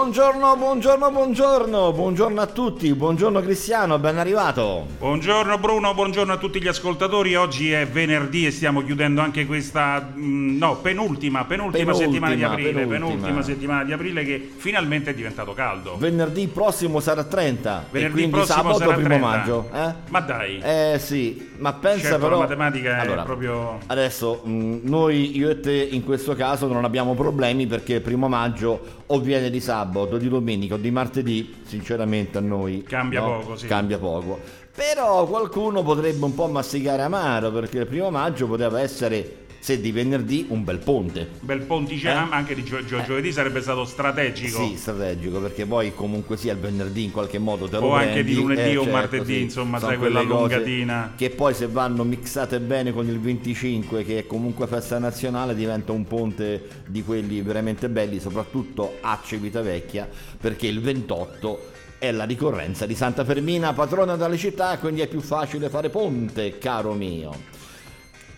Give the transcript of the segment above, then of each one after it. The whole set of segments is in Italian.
Buongiorno, buongiorno, buongiorno, buongiorno a tutti, buongiorno Cristiano, ben arrivato. Buongiorno Bruno, buongiorno a tutti gli ascoltatori. Oggi è venerdì e stiamo chiudendo anche questa mm, no, penultima, penultima, Penultima, settimana di aprile, penultima. penultima. settimana di aprile che finalmente è diventato caldo. Venerdì prossimo sarà 30 Venerdì e quindi prossimo sabato sarà primo 30. maggio. Eh? Ma dai. Eh sì, ma pensa Certo, però... la matematica è Allora, proprio Adesso mh, noi, io e te, in questo caso non abbiamo problemi perché il primo maggio o viene di sabato, di domenica o di martedì, sinceramente a noi Cambia no? poco, sì. Cambia poco. Però qualcuno potrebbe un po' masticare amaro perché il primo maggio poteva essere, se di venerdì, un bel ponte. bel ponticello, Eh? anche di gio- gio- giovedì sarebbe stato strategico. Sì, strategico, perché poi comunque sia il venerdì in qualche modo te lo O anche di lunedì eh, o certo, martedì, sì. insomma, Sono sai, quella allungatina. Che poi se vanno mixate bene con il 25, che è comunque festa nazionale, diventa un ponte di quelli veramente belli, soprattutto a Civitavecchia, perché il 28 è la ricorrenza di Santa Fermina, patrona delle città, quindi è più facile fare ponte, caro mio.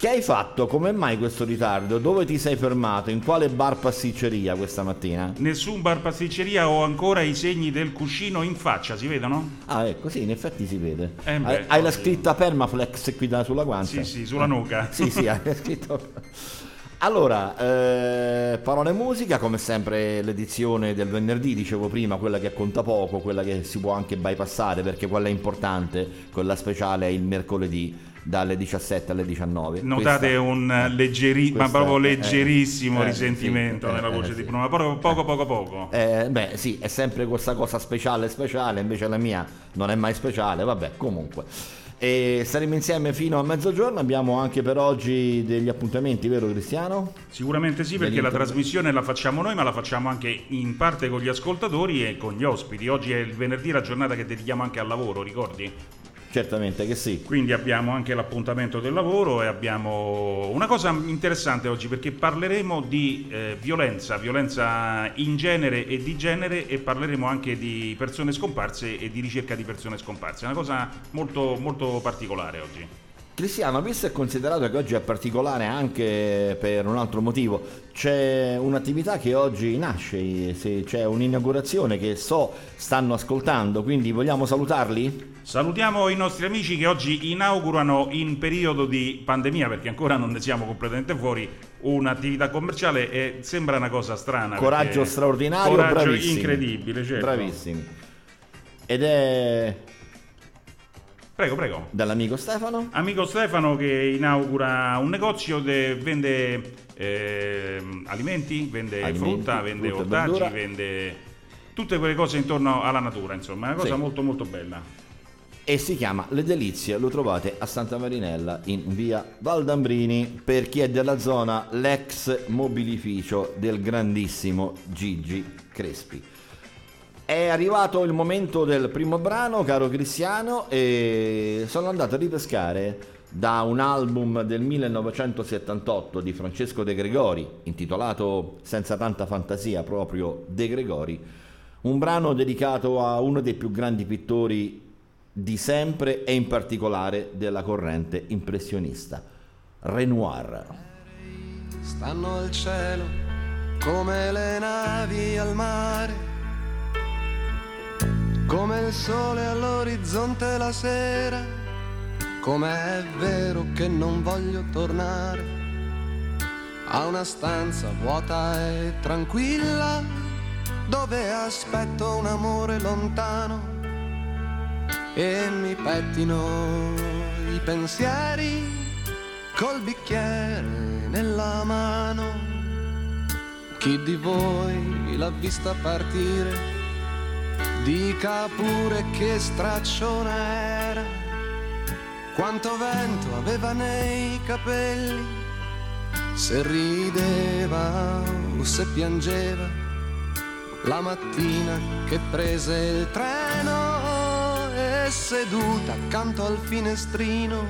Che hai fatto? Come mai questo ritardo? Dove ti sei fermato? In quale bar pasticceria questa mattina? Nessun bar pasticceria ho ancora i segni del cuscino in faccia, si vedono? Ah, ecco, sì, in effetti si vede. Eh, beh, hai, hai la così. scritta Permaflex qui da- sulla guancia? Sì, sì, sulla nuca. Sì, sì, hai scritto. Allora, eh, parole e musica, come sempre l'edizione del venerdì, dicevo prima, quella che conta poco, quella che si può anche bypassare perché quella è importante, quella speciale è il mercoledì dalle 17 alle 19. Notate Questa- un leggeri- ma proprio eh, leggerissimo eh, risentimento sì, nella eh, voce eh, di sì. Bruno, ma proprio poco poco poco. Eh, beh, sì, è sempre questa cosa speciale, speciale, invece la mia non è mai speciale, vabbè, comunque. E saremo insieme fino a mezzogiorno, abbiamo anche per oggi degli appuntamenti, vero Cristiano? Sicuramente sì, perché la trasmissione la facciamo noi, ma la facciamo anche in parte con gli ascoltatori e con gli ospiti. Oggi è il venerdì, la giornata che dedichiamo anche al lavoro, ricordi? Certamente che sì. Quindi abbiamo anche l'appuntamento del lavoro e abbiamo una cosa interessante oggi perché parleremo di eh, violenza, violenza in genere e di genere e parleremo anche di persone scomparse e di ricerca di persone scomparse. È una cosa molto, molto particolare oggi. Cristiano, visto e considerato che oggi è particolare anche per un altro motivo, c'è un'attività che oggi nasce, c'è un'inaugurazione che so stanno ascoltando, quindi vogliamo salutarli? Salutiamo i nostri amici che oggi inaugurano in periodo di pandemia, perché ancora non ne siamo completamente fuori, un'attività commerciale e sembra una cosa strana. Coraggio straordinario, coraggio bravissimi. incredibile, certo. Bravissimi. Ed è Prego, prego. dall'amico Stefano? Amico Stefano che inaugura un negozio che vende ehm, alimenti, vende Alimenti, frutta, vende frutta ortaggi, verdura. vende tutte quelle cose intorno alla natura, insomma, è una cosa Sì. molto molto bella. E si chiama Le Delizie, lo trovate a Santa Marinella in via Valdambrini. Per chi è della zona, l'ex mobilificio del grandissimo Gigi Crespi. È arrivato il momento del primo brano, caro Cristiano, e sono andato a ripescare da un album del 1978 di Francesco De Gregori, intitolato senza tanta fantasia proprio De Gregori, un brano dedicato a uno dei più grandi pittori di sempre e in particolare della corrente impressionista, Renoir. stanno al cielo come le navi al mare, come il sole all'orizzonte la sera, come è vero che non voglio tornare a una stanza vuota e tranquilla dove aspetto un amore lontano e mi pettino i pensieri col bicchiere nella mano. Chi di voi l'ha vista partire? Dica pure che straccione era, quanto vento aveva nei capelli, se rideva o se piangeva la mattina che prese il treno e seduta accanto al finestrino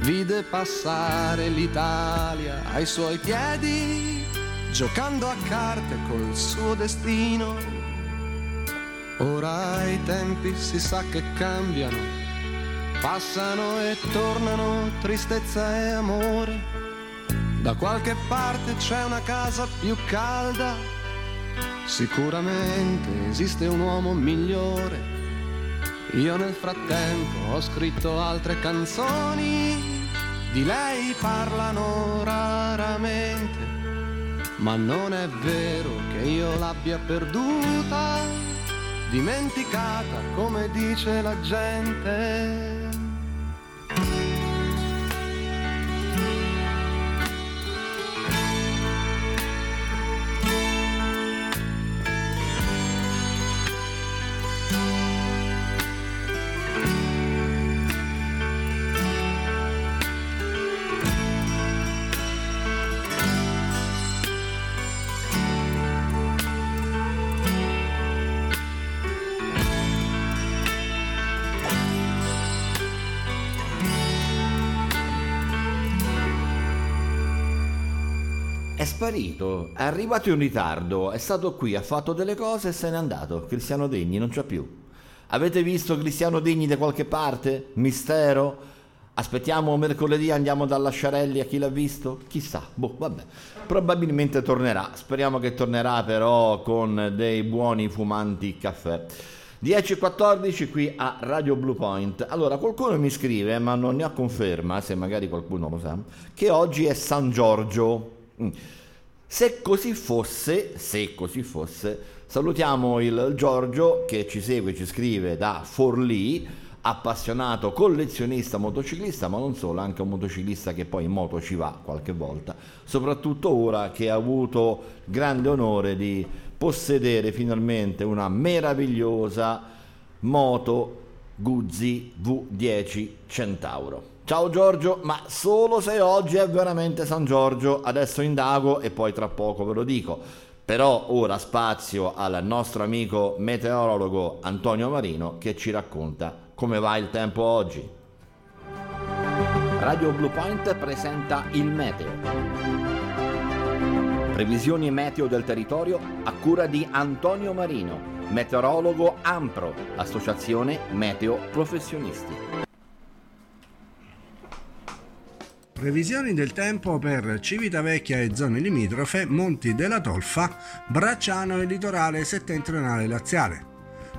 vide passare l'Italia ai suoi piedi giocando a carte col suo destino. Ora i tempi si sa che cambiano, passano e tornano tristezza e amore. Da qualche parte c'è una casa più calda, sicuramente esiste un uomo migliore. Io nel frattempo ho scritto altre canzoni, di lei parlano raramente ma non è vero che io l'abbia perduta, dimenticata come dice la gente. Sparito, è arrivato in ritardo, è stato qui, ha fatto delle cose e se n'è andato. Cristiano Degni non c'è più. Avete visto Cristiano Degni da qualche parte? Mistero? Aspettiamo mercoledì, andiamo dalla Sciarelli a chi l'ha visto? Chissà, boh, vabbè. Probabilmente tornerà, speriamo che tornerà però con dei buoni fumanti caffè. 10.14 qui a Radio Blue Point. Allora, qualcuno mi scrive, ma non ne ho conferma, se magari qualcuno lo sa, che oggi è San Giorgio. Mm. Se così fosse, se così fosse, salutiamo il Giorgio che ci segue, ci scrive da Forlì, appassionato collezionista motociclista, ma non solo, anche un motociclista che poi in moto ci va qualche volta, soprattutto ora che ha avuto grande onore di possedere finalmente una meravigliosa moto Guzzi V10 Centauro. Ciao Giorgio, ma solo se oggi è veramente San Giorgio, adesso indago e poi tra poco ve lo dico. Però ora spazio al nostro amico meteorologo Antonio Marino che ci racconta come va il tempo oggi. Radio Blue Point presenta il meteo. Previsioni meteo del territorio a cura di Antonio Marino, meteorologo Ampro, Associazione Meteo Professionisti. Previsioni del tempo per Civitavecchia e zone limitrofe, Monti della Tolfa, Bracciano e litorale settentrionale laziale.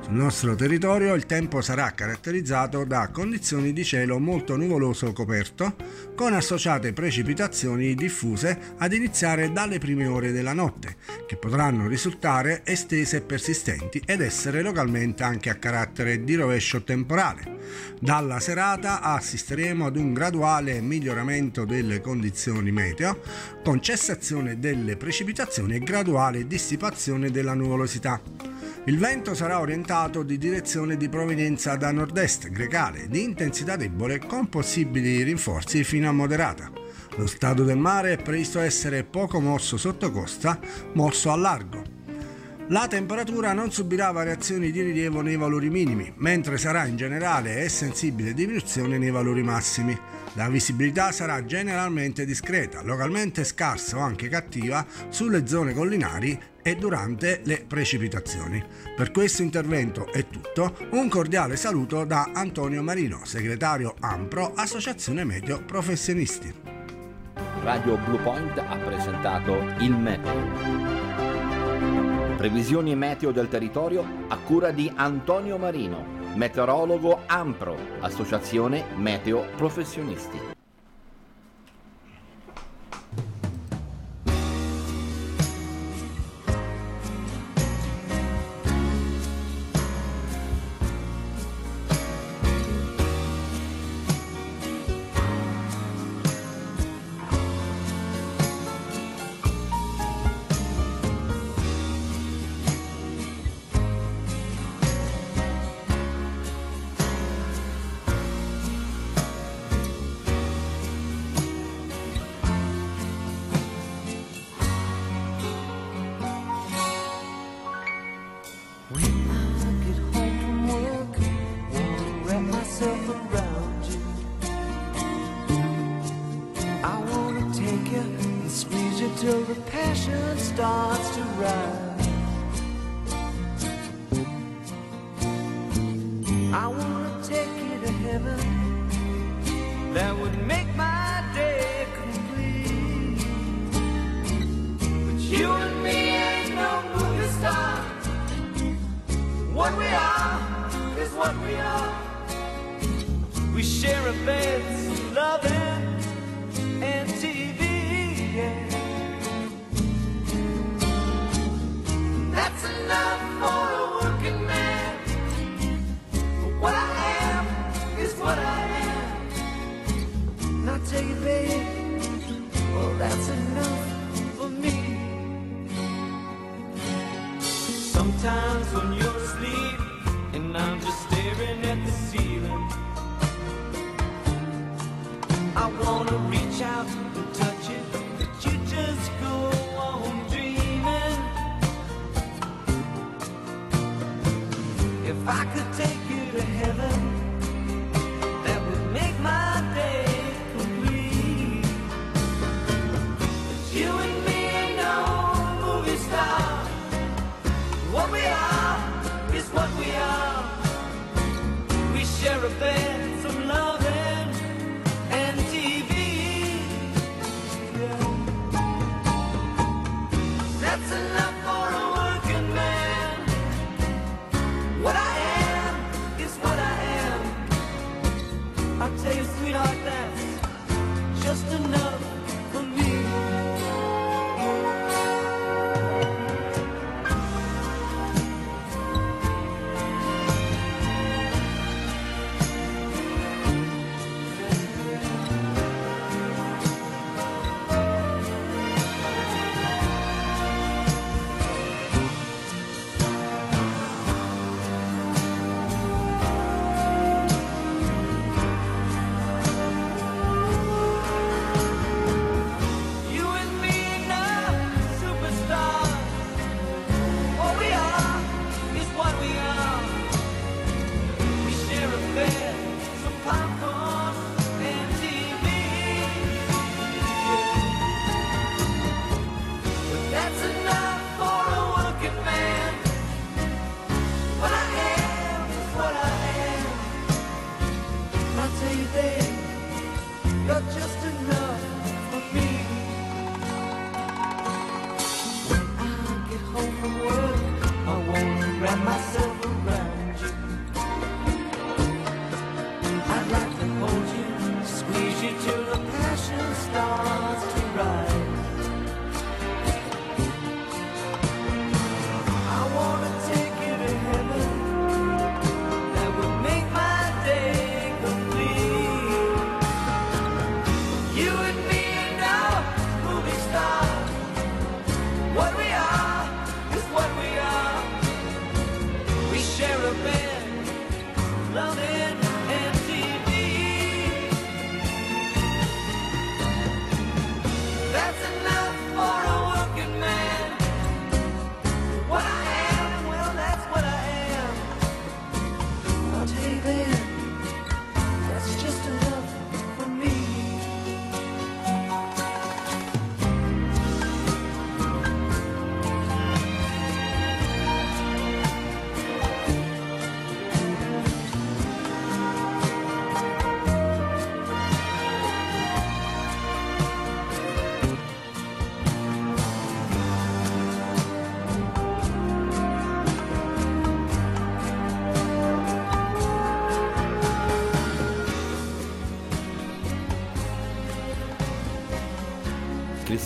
Sul nostro territorio il tempo sarà caratterizzato da condizioni di cielo molto nuvoloso coperto, con associate precipitazioni diffuse ad iniziare dalle prime ore della notte, che potranno risultare estese e persistenti ed essere localmente anche a carattere di rovescio temporale. Dalla serata assisteremo ad un graduale miglioramento delle condizioni meteo, con cessazione delle precipitazioni e graduale dissipazione della nuvolosità. Il vento sarà orientato di direzione di provenienza da nord-est grecale, di intensità debole con possibili rinforzi fino a moderata. Lo stato del mare è previsto essere poco mosso sotto costa, mosso a largo. La temperatura non subirà variazioni di rilievo nei valori minimi, mentre sarà in generale e sensibile diminuzione nei valori massimi. La visibilità sarà generalmente discreta, localmente scarsa o anche cattiva sulle zone collinari e durante le precipitazioni. Per questo intervento è tutto. Un cordiale saluto da Antonio Marino, segretario AMPRO, Associazione Meteo Professionisti. Radio Blue Point ha presentato il meteo. Previsioni meteo del territorio a cura di Antonio Marino, meteorologo AMPRO, Associazione Meteo Professionisti.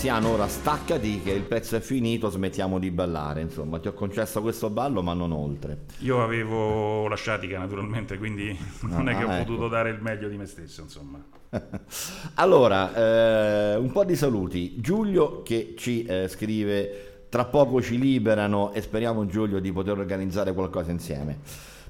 anziano ora staccati che il pezzo è finito, smettiamo di ballare, insomma ti ho concesso questo ballo ma non oltre. Io avevo la sciatica naturalmente, quindi non ah, è che ho ecco. potuto dare il meglio di me stesso insomma. allora, eh, un po' di saluti. Giulio che ci eh, scrive tra poco ci liberano e speriamo Giulio di poter organizzare qualcosa insieme.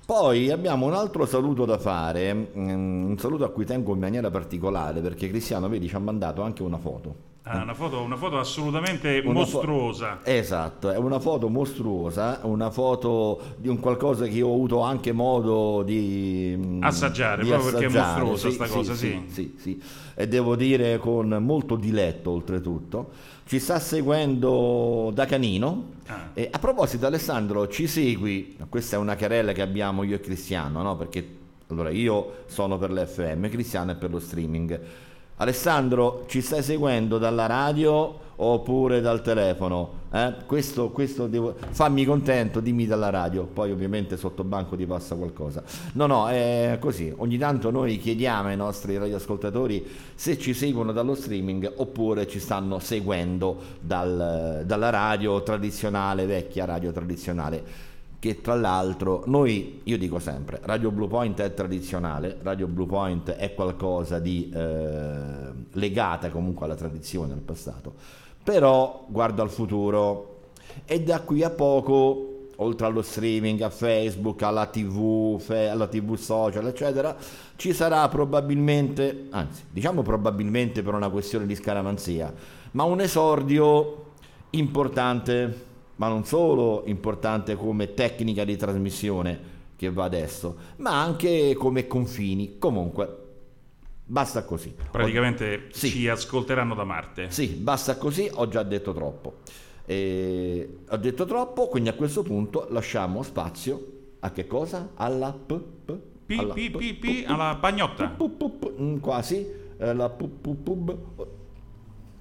Poi abbiamo un altro saluto da fare, mm, un saluto a cui tengo in maniera particolare perché Cristiano vedi ci ha mandato anche una foto. Ah, una, foto, una foto assolutamente Una fo- mostruosa. Esatto, è una foto mostruosa, una foto di un qualcosa che ho avuto anche modo di mm, Assaggiare, di proprio perché è assaggiare. mostruosa sta cosa, sì, sì. sì, sì. E devo dire con molto diletto oltretutto. Ci sta seguendo da canino. Ah. E a proposito, Alessandro, ci segui? Questa è una querela che abbiamo io e Cristiano, no? Perché allora io sono per l'FM, Cristiano è per lo streaming. Alessandro, ci stai seguendo dalla radio oppure dal telefono? Eh? Questo, questo devo... fammi contento, dimmi dalla radio, poi ovviamente sotto banco ti passa qualcosa. No, no, è così. Ogni tanto noi chiediamo ai nostri radioascoltatori se ci seguono dallo streaming oppure ci stanno seguendo dal- dalla radio tradizionale, vecchia radio tradizionale che tra l'altro noi, io dico sempre, Radio Blue Point è tradizionale, Radio Blue Point è qualcosa di eh, legata comunque alla tradizione, al passato, però guardo al futuro. E da qui a poco, oltre allo streaming, a Facebook, alla TV, alla TV social, eccetera, ci sarà probabilmente, anzi, diciamo probabilmente per una questione di scaramanzia, ma un esordio importante ma non solo importante come tecnica di trasmissione che va adesso, ma anche come confini. Comunque, basta così. Praticamente Sì. ci ascolteranno da Marte. Sì, basta così, ho già detto troppo. E ho detto troppo, quindi a questo punto lasciamo spazio a che cosa? Alla p, p, alla p- p- p- alla pagnotta. pu- pu- mm, quasi eh, la pu- pu- pub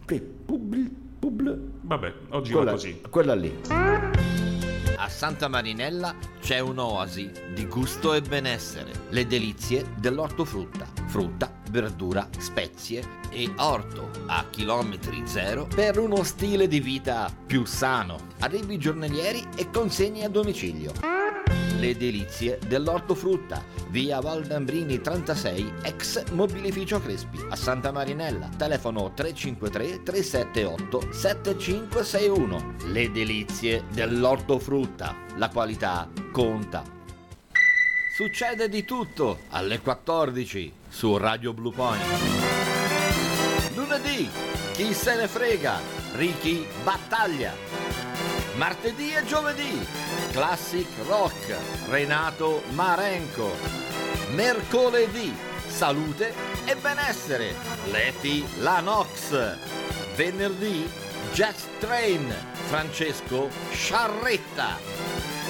che pub pub Vabbè, oggi va quella, così. quella lì A Santa Marinella c'è un'oasi di gusto e benessere. le delizie dell'ortofrutta frutta verdura spezie E orto a chilometri zero per uno stile di vita più sano arrivi giornalieri e consegne a domicilio. Le delizie dell'ortofrutta Via Valdambrini 36, ex mobilificio Crespi, a Santa Marinella. Telefono 353 378 7561. le delizie dell'ortofrutta la qualità conta Succede di tutto alle 14 su Radio Blue Point Lunedì, chi se ne frega? Ricky battaglia. Martedì e giovedì, classic rock, Renato Marenco. Mercoledì, salute e benessere, Leti Lanox. Venerdì, Jazz Train, Francesco Sciarretta.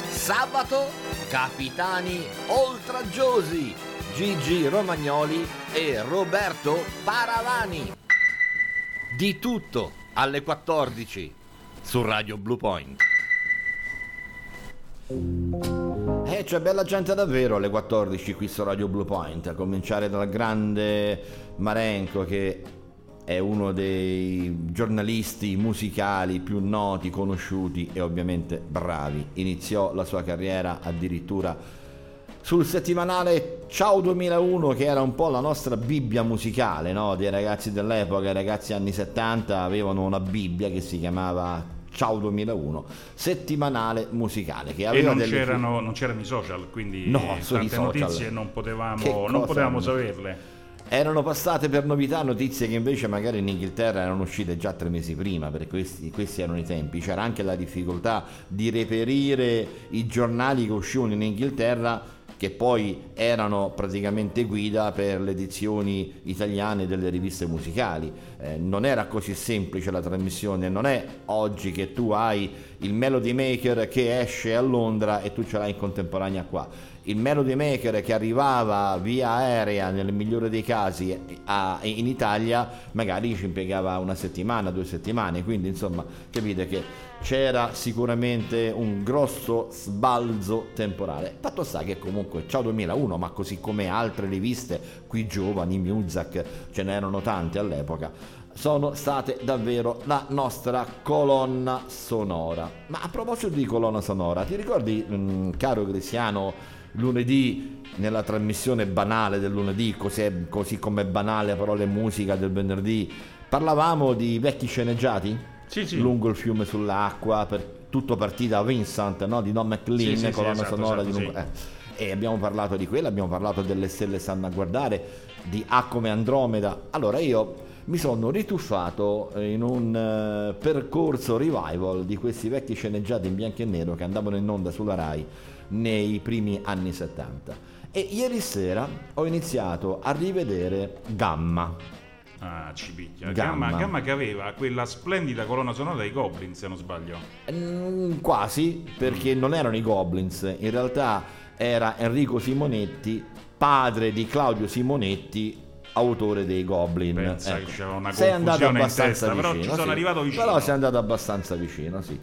Sabato, capitani oltraggiosi, Gigi Romagnoli e Roberto Paravani. Di tutto alle 14 su Radio Blue Point Eh, c'è bella gente davvero alle 14 qui su Radio Blue Point, a cominciare dal grande Marenco che è uno dei giornalisti musicali più noti, conosciuti e ovviamente bravi. Iniziò la sua carriera addirittura sul settimanale Ciao 2001 che era un po' la nostra Bibbia musicale, no? dei ragazzi dell'epoca, i ragazzi anni 70 avevano una Bibbia che si chiamava Ciao 2001, settimanale musicale che E aveva non delle c'erano, non c'erano i social, quindi No, tante social. notizie non potevamo, non potevamo saperle. Erano passate per novità notizie che invece magari in Inghilterra erano uscite già tre mesi prima, perché questi, questi erano i tempi. C'era anche la difficoltà di reperire i giornali che uscivano in Inghilterra, che poi erano praticamente guida per le edizioni italiane delle riviste musicali. Eh, non era così semplice la trasmissione, non è oggi che tu hai il Melody Maker che esce a Londra e tu ce l'hai in contemporanea qua il Melody Maker che arrivava via aerea nel migliore dei casi a- in Italia magari ci impiegava una settimana, due settimane, quindi insomma capite che c'era sicuramente un grosso sbalzo temporale. Fatto sta che comunque Ciao 2001, ma così come altre riviste, qui giovani, Muzak, ce n'erano tante all'epoca, sono state davvero la nostra colonna sonora. Ma a proposito di colonna sonora, ti ricordi, mm, caro Cristiano, lunedì nella trasmissione banale del lunedì, così, così come banale parole musica del venerdì, parlavamo di vecchi sceneggiati? Sì, sì. Lungo il fiume sull'acqua, per, tutto partita da Vincent, no? di Don McLean, Sì, colonna esatto, sonora esatto, di lungo... eh. E abbiamo parlato di quello, abbiamo parlato delle stelle stanno a guardare, di A come Andromeda. Allora io mi sono rituffato in un eh, percorso revival di questi vecchi sceneggiati in bianco e nero che andavano in onda sulla RAI nei primi anni 70. E ieri sera ho iniziato a rivedere Gamma. Ah, ci picchia. Gamma. Gamma. Gamma che aveva quella splendida colonna sonora dei Goblin, se non sbaglio. Mm, quasi, perché non erano i Goblins, in realtà era Enrico Simonetti, padre di Claudio Simonetti, autore dei Goblin. Pensa Ecco. che c'era una Sei andato confusione abbastanza testa, però vicino, ci sono sì. arrivato vicino. Però sei andato abbastanza vicino, sì.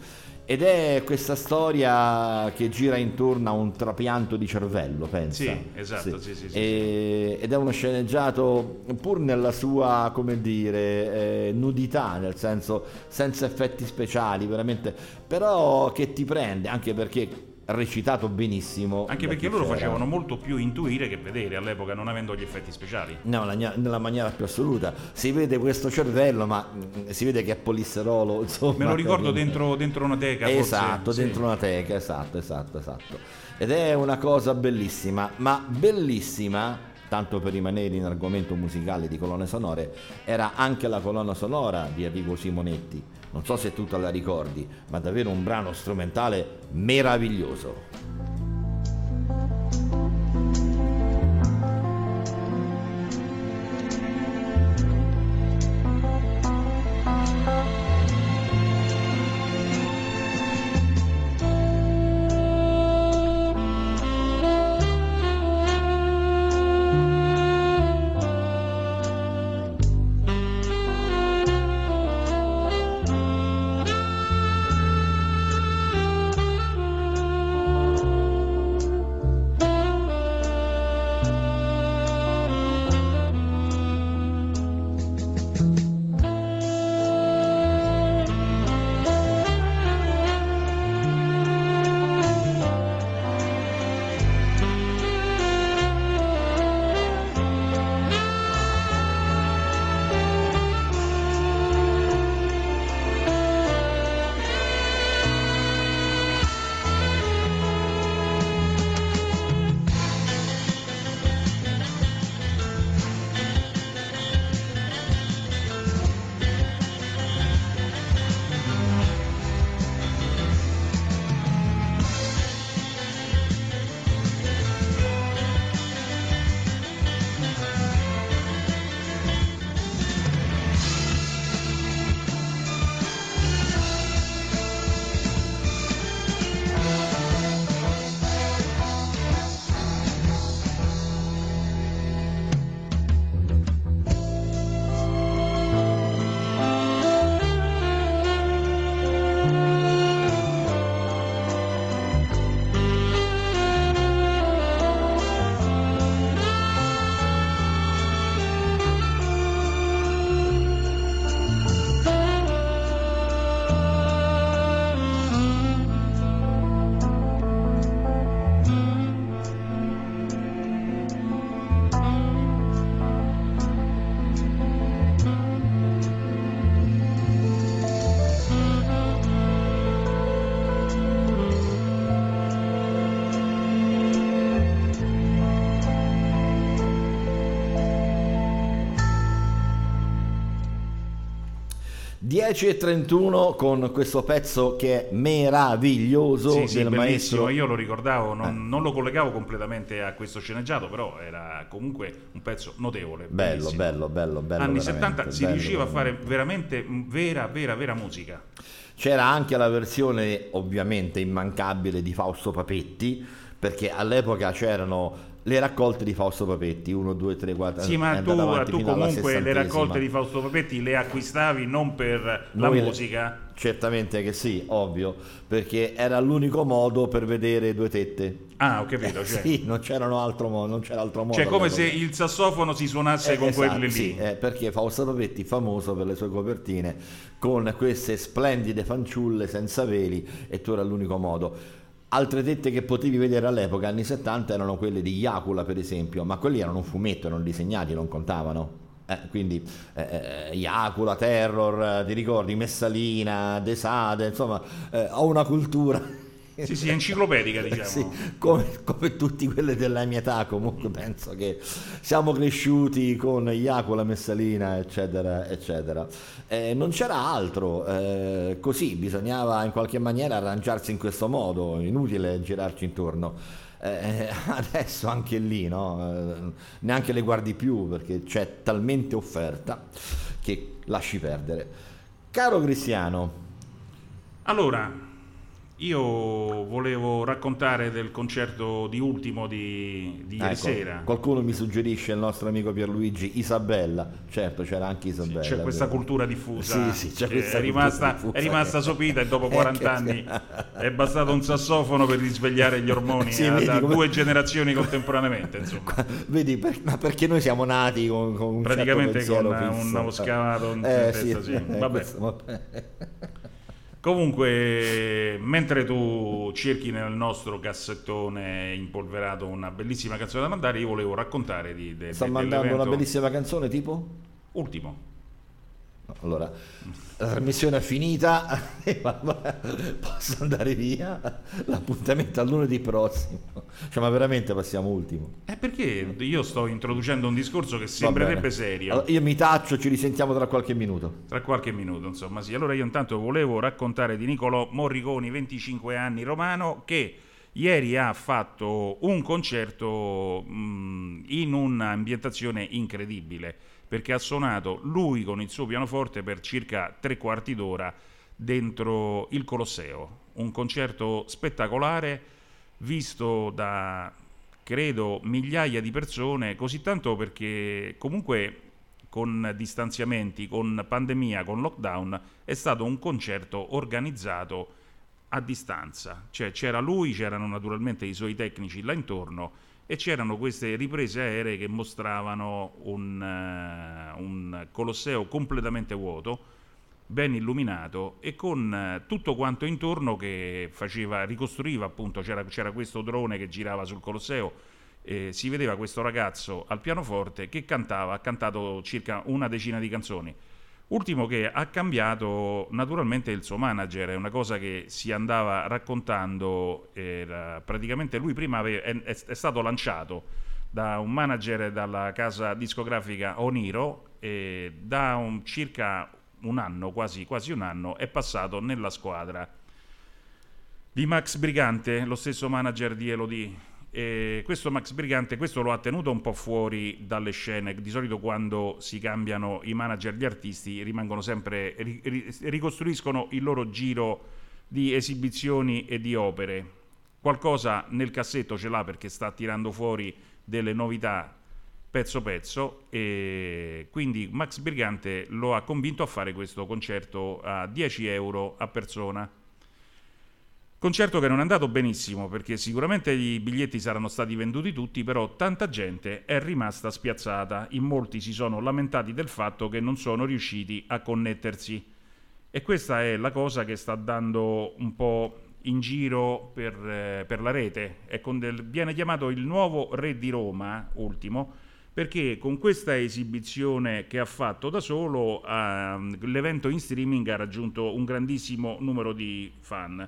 Ed è questa storia che gira intorno a un trapianto di cervello, pensa. Sì, esatto, sì, sì, sì, E- Ed è uno sceneggiato pur nella sua, come dire, eh, nudità, nel senso senza effetti speciali, veramente, però che ti prende, anche perché recitato benissimo. Anche perché loro c'era. facevano molto più intuire che vedere all'epoca, non avendo gli effetti speciali. No, la nella maniera più assoluta. Si vede questo cervello, ma mm, si vede che è polisserolo, insomma. Me lo ricordo dentro, dentro una teca. forse. Esatto, Sì. dentro una teca, esatto, esatto, esatto. Ed è una cosa bellissima, ma bellissima, tanto per rimanere in argomento musicale di colonne sonore, era anche la colonna sonora di Enrico Simonetti. Non so se tu te la ricordi, ma davvero un brano strumentale meraviglioso. E 31 con questo pezzo che è meraviglioso Sì, sì, del maestro Io lo ricordavo, non, Eh. non lo collegavo completamente a questo sceneggiato, però era comunque un pezzo notevole. bello bello bello bello Anni veramente, 70 si bello, riusciva a veramente. fare veramente vera, vera, vera musica. C'era anche la versione ovviamente immancabile di Fausto Papetti, perché all'epoca c'erano le raccolte di Fausto Papetti, 1, 2, 3, 4, Sì, ma tu, tu comunque le raccolte di Fausto Papetti le acquistavi non per la Noi le- musica. Certamente che sì, ovvio, perché era l'unico modo per vedere due tette. Ah, ho capito. Cioè, Sì, non, c'erano altro modo, non c'era altro modo. cioè come se il sassofono si suonasse Eh, con esatto, quelli lì. sì, eh, perché Fausto Papetti famoso per le sue copertine con queste splendide fanciulle senza veli e tu era l'unico modo. Altre tette che potevi vedere all'epoca, anni 70, erano quelle di Iacula per esempio, ma quelli erano un fumetto, erano disegnati, non contavano. Eh, quindi eh, eh, Iacula, Terror, eh, ti ricordi, Messalina, Desade, insomma, eh, ho una cultura Sì, sì, enciclopedica diciamo. Sì, come, come tutti quelli della mia età comunque penso che siamo cresciuti con Iaco, la Messalina eccetera eccetera Eh, non c'era altro eh, così bisognava in qualche maniera arrangiarsi in questo modo inutile girarci intorno Eh, adesso anche lì no? Eh, neanche le guardi più perché c'è talmente offerta che lasci perdere caro Cristiano Allora, io volevo raccontare del concerto di ultimo di, di ieri Ecco, sera. Qualcuno mi suggerisce il nostro amico Pierluigi Isabella. Certo, c'era anche Isabella. C'è questa vero. cultura diffusa Sì, sì, questa è rimasta, diffusa è rimasta sopita e dopo Eh, 40 che- anni è bastato un sassofono per risvegliare gli ormoni Sì, a, vedi da come- due generazioni contemporaneamente. Insomma. Vedi, per- ma perché noi siamo nati con, con un Praticamente certo con pensiero un fisso. uno scavato in Eh, testa, sì. eh, questo- vabbè. Comunque, mentre tu cerchi nel nostro cassettone impolverato una bellissima canzone da mandare, io volevo raccontare di, de, Sta de- mandando una bellissima canzone tipo? ultimo. Allora, la trasmissione è finita, posso andare via, l'appuntamento a lunedì prossimo. Cioè, ma veramente passiamo ultimo. È perché io sto introducendo un discorso che sembrerebbe serio. Allora, io mi taccio, ci risentiamo tra qualche minuto. Tra qualche minuto, insomma, sì. Allora io intanto volevo raccontare di Nicolò Morriconi, 25 anni, romano, che ieri ha fatto un concerto mh, in un'ambientazione incredibile, perché ha suonato lui con il suo pianoforte per circa tre quarti d'ora dentro il Colosseo. Un concerto spettacolare visto da credo migliaia di persone, così tanto perché comunque con distanziamenti, con pandemia, con lockdown, è stato un concerto organizzato a distanza. Cioè c'era lui, c'erano naturalmente i suoi tecnici là intorno e c'erano queste riprese aeree che mostravano un, eh, un Colosseo completamente vuoto, ben illuminato e con eh, tutto quanto intorno che faceva, ricostruiva appunto, c'era, c'era questo drone che girava sul Colosseo, eh, si vedeva questo ragazzo al pianoforte che cantava, ha cantato circa una decina di canzoni. Ultimo che ha cambiato naturalmente il suo manager, è una cosa che si andava raccontando, praticamente lui prima ave- è- è stato lanciato da un manager dalla casa discografica Oniro e da un- circa un anno, quasi, quasi un anno, è passato nella squadra di Max Brigante, lo stesso manager di Elodie. E questo Max Brigante, questo lo ha tenuto un po' fuori dalle scene. Di solito quando si cambiano i manager gli artisti rimangono sempre, ri- ri- ricostruiscono il loro giro di esibizioni e di opere. Qualcosa nel cassetto ce l'ha perché sta tirando fuori delle novità pezzo pezzo e quindi Max Brigante lo ha convinto a fare questo concerto a 10 euro a persona. Concerto che non è andato benissimo perché sicuramente i biglietti saranno stati venduti tutti, però tanta gente è rimasta spiazzata. In molti si sono lamentati del fatto che non sono riusciti a connettersi. E questa è la cosa che sta dando un po' in giro per, eh, per la rete. Del- viene chiamato il nuovo re di Roma, ultimo, perché con questa esibizione che ha fatto da solo ehm, l'evento in streaming ha raggiunto un grandissimo numero di fan.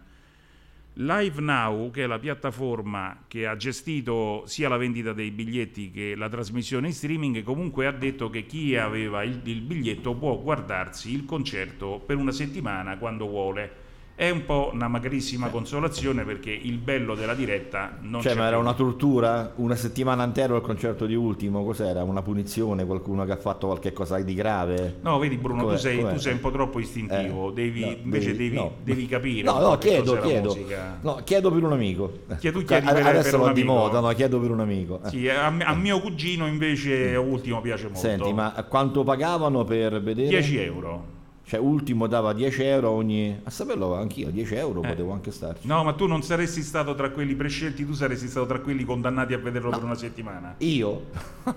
Live Now, che è la piattaforma che ha gestito sia la vendita dei biglietti che la trasmissione in streaming, comunque ha detto che chi aveva il, il biglietto può guardarsi il concerto per una settimana quando vuole. È un po' una magrissima consolazione perché il bello della diretta non Cioè, c'è ma era più. una tortura? Una settimana intera al concerto di ultimo? Cos'era? Una punizione? Qualcuno che ha fatto qualche cosa di grave? No, vedi Bruno, tu sei, tu sei un po' troppo istintivo, Eh, devi, no, invece devi, no. devi capire No, no, chiedo, chiedo. No, chiedo per un amico. Chiedo- tu chiedi per- Adesso per un amico. moda, no, chiedo per un amico. Eh. Sì, a, a mio cugino invece ultimo piace molto. Senti, ma quanto pagavano per vedere? 10 euro. Cioè, ultimo dava 10 euro ogni... A saperlo anch'io, 10 euro potevo anche starci. Eh. No, ma tu non saresti stato tra quelli prescelti, tu saresti stato tra quelli condannati a vederlo per una settimana. Io?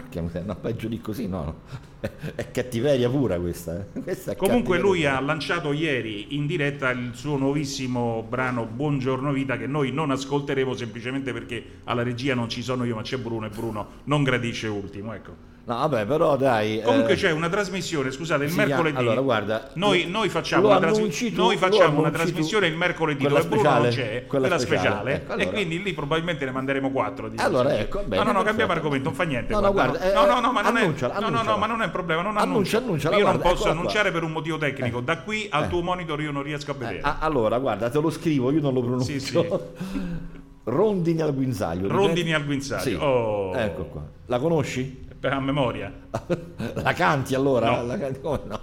No, peggio di così, no. no. È cattiveria pura questa. eh. Questa Comunque lui pura. ha lanciato ieri in diretta il suo nuovissimo brano Buongiorno Vita che noi non ascolteremo semplicemente perché alla regia non ci sono io ma c'è Bruno e Bruno non gradisce ultimo, ecco. No, vabbè, però dai. eh, Comunque c'è una trasmissione, scusate, il si mercoledì. allora, guarda, noi, noi facciamo, una, trasmi- tu- noi facciamo una annunci tu. trasmissione il mercoledì Quella dove Bruno non speciale, c'è, quella quella speciale. speciale, Ecco, allora. e quindi lì probabilmente ne manderemo quattro. di Allora, ecco, bene, no, no, no, perfetto. cambiamo argomento, non fa niente. No, no, guarda, guarda, no, eh, no, no, ma non è, annunciala, no, no, no, annunciala. ma non è un problema, non Annuncia, annuncia. Io non guarda, posso eccola qua. annunciare per un motivo tecnico. Da qui al Eh. tuo monitor io non riesco a vedere. Allora, guarda, te lo scrivo, io non lo pronuncio. Sì, sì. Rondini al guinzaglio. Rondini al guinzaglio. Sì. Oh. Ecco qua. La conosci? Per a memoria. La canti allora? No. La canti come no?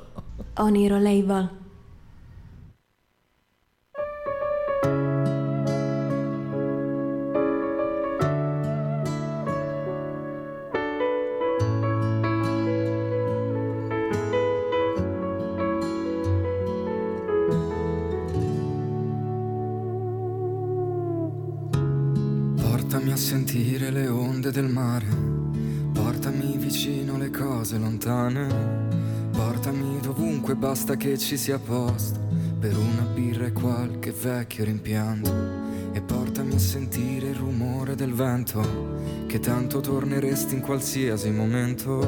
Oniro Label. Portami a sentire le onde del mare, cose lontane, portami dovunque basta che ci sia posto per una birra e qualche vecchio rimpianto e portami a sentire il rumore del vento che tanto torneresti in qualsiasi momento.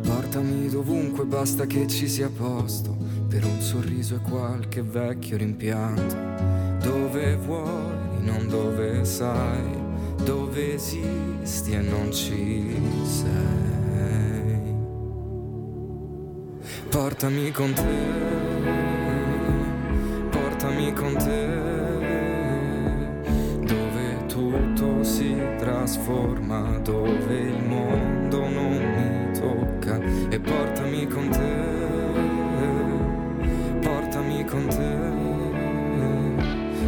Portami dovunque basta che ci sia posto per un sorriso e qualche vecchio rimpianto. Dove vuoi, non dove sai, dove esisti e non ci sei. Portami con te, portami con te, dove tutto si trasforma, dove il mondo non mi tocca. E portami con te, portami con te,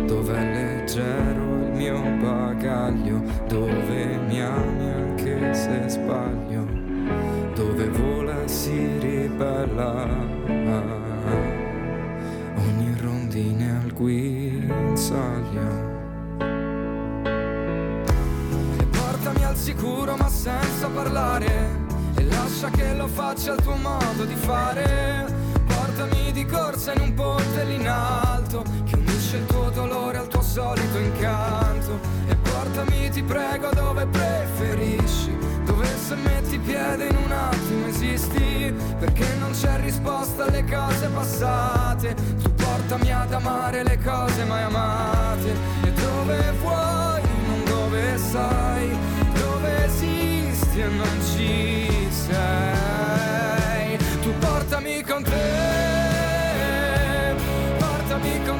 dove è leggero il mio bagaglio, dove mi ami anche se sbaglio, dove e si ribella. Ogni rondine al guinzaglio. E portami al sicuro ma senza parlare. E lascia che lo faccia il tuo modo di fare. Portami di corsa in un ponte lì in alto Che unisce il tuo dolore al tuo solito incanto. E portami ti prego dove preferisci se metti piede in un attimo esisti Perché non c'è risposta alle cose passate. Tu portami ad amare le cose mai amate. E dove vuoi, non dove sai Dove esisti e non ci sei. Tu portami con te Portami con te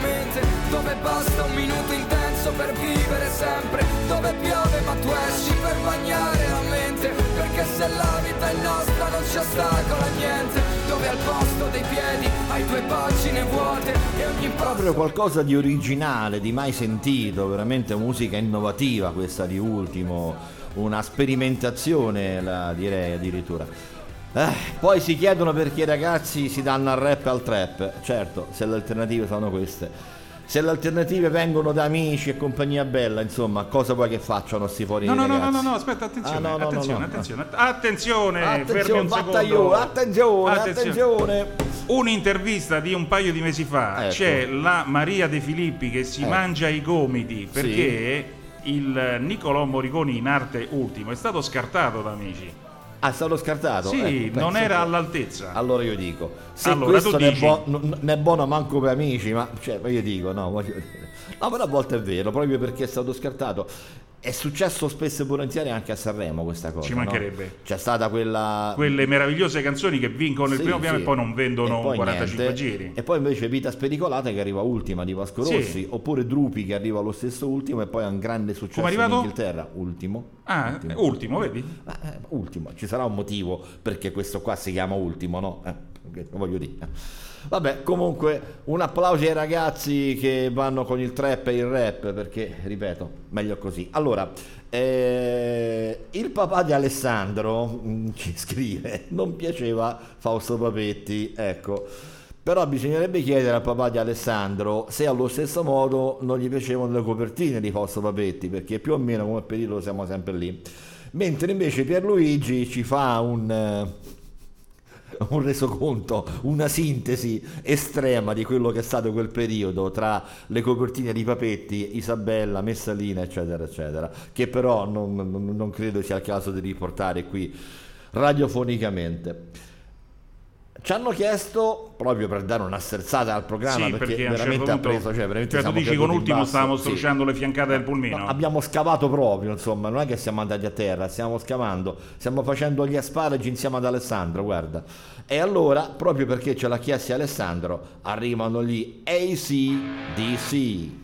attentamente, dove basta un minuto intenso per vivere sempre, dove piove ma tu esci per bagnare la mente, perché se la vita è nostra non ci ostacola niente, dove al posto dei piedi hai due pagine vuote e ogni Proprio passo qualcosa di originale, di mai sentito, veramente musica innovativa questa di ultimo, una sperimentazione la direi addirittura. Eh, poi si chiedono perché i ragazzi si danno al rap e al trap, certo, se le alternative sono queste. Se le alternative vengono da amici e compagnia bella, insomma, cosa vuoi che facciano sti fuori No, no, no, no, no, no, aspetta, attenzione, Ah, no, no, no, attenzione, no. attenzione, attenzione, Attenzione, battaglione, attenzione, attenzione. Un'intervista di un paio di mesi fa Ecco. c'è la Maria De Filippi che si Eh. mangia i gomiti perché il Niccolò Moriconi in arte ultimo è stato scartato da amici. Ah, è stato scartato? Sì, Ecco, non era che- all'altezza. Allora io dico, se Allora, questo tu ne è, dici- buo- n- ne è buono manco per amici, ma cioè, io dico, no, voglio dire. No, però a volte è vero, proprio perché è stato scartato. È successo spesso e volentieri anche a Sanremo questa cosa. Ci no? mancherebbe. C'è stata quella. Quelle meravigliose canzoni che vincono il Sì, primo piano sì. e poi non vendono poi 45 niente. giri. E poi invece Vita Spericolata che arriva ultima di Vasco Sì. Rossi, oppure Drupi che arriva allo stesso ultimo e poi ha un grande successo in? Inghilterra. Ultimo. Ah, ultimo, vedi? Ma, eh, ultimo, ci sarà un motivo perché questo qua si chiama ultimo, no? Eh. voglio dire. Vabbè, comunque un applauso ai ragazzi che vanno con il trap e il rap, perché, ripeto, meglio così. Allora, eh, il papà di Alessandro mm, ci scrive, non piaceva Fausto Papetti, ecco. Però bisognerebbe chiedere al papà di Alessandro se allo stesso modo non gli piacevano le copertine di Fausto Papetti, perché più o meno come periodo siamo sempre lì. Mentre invece Pierluigi ci fa un, eh, un resoconto, una sintesi estrema di quello che è stato quel periodo tra le copertine di Papetti, Isabella, Messalina, eccetera, eccetera, che però non, non- credo sia il caso di riportare qui radiofonicamente. Ci hanno chiesto, proprio per dare una sterzata al programma, Sì, perché, perché veramente certo ha preso, cioè veramente cioè, tu siamo dici con caduti in ultimo basso. stavamo Sì. strusciando le fiancate del pulmino. No, abbiamo scavato proprio, insomma, non è che siamo andati a terra, stiamo scavando, stiamo facendo gli asparagi insieme ad Alessandro, guarda. E allora, proprio perché ce l'ha chiesto Alessandro, arrivano gli ACDC.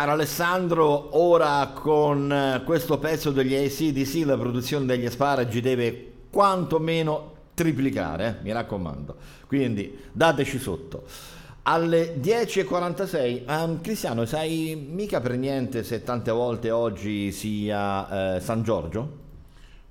Caro Alessandro, ora con eh, questo pezzo degli ACDC la produzione degli asparagi deve quantomeno triplicare, eh, mi raccomando. Quindi dateci sotto. Alle 10.46, ehm, Cristiano, sai mica per niente se tante volte oggi sia eh, San Giorgio?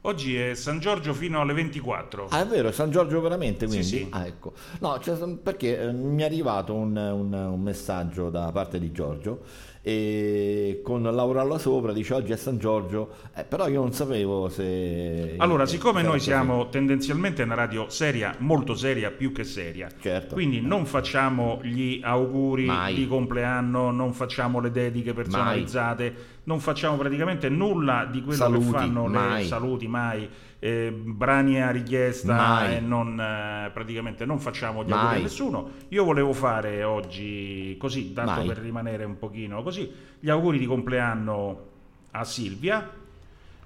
Oggi è San Giorgio fino alle 24. Ah, è vero, è San Giorgio veramente, quindi? sì. Ah, ecco. No, cioè, perché eh, mi è arrivato un, un- un messaggio da parte di Giorgio e con Laura là sopra dice oggi è San Giorgio, eh, però io non sapevo se... Allora, siccome noi così. siamo tendenzialmente una radio seria, molto seria, più che seria, Certo. quindi non facciamo gli auguri Mai. di compleanno, non facciamo le dediche personalizzate, non facciamo praticamente nulla di quello Saluti, che fanno mai. le saluti, mai, eh, brani a richiesta e non, eh, praticamente non facciamo gli Mai. auguri a nessuno. Io volevo fare oggi così, tanto Mai. per rimanere un pochino così, gli auguri di compleanno a Silvia.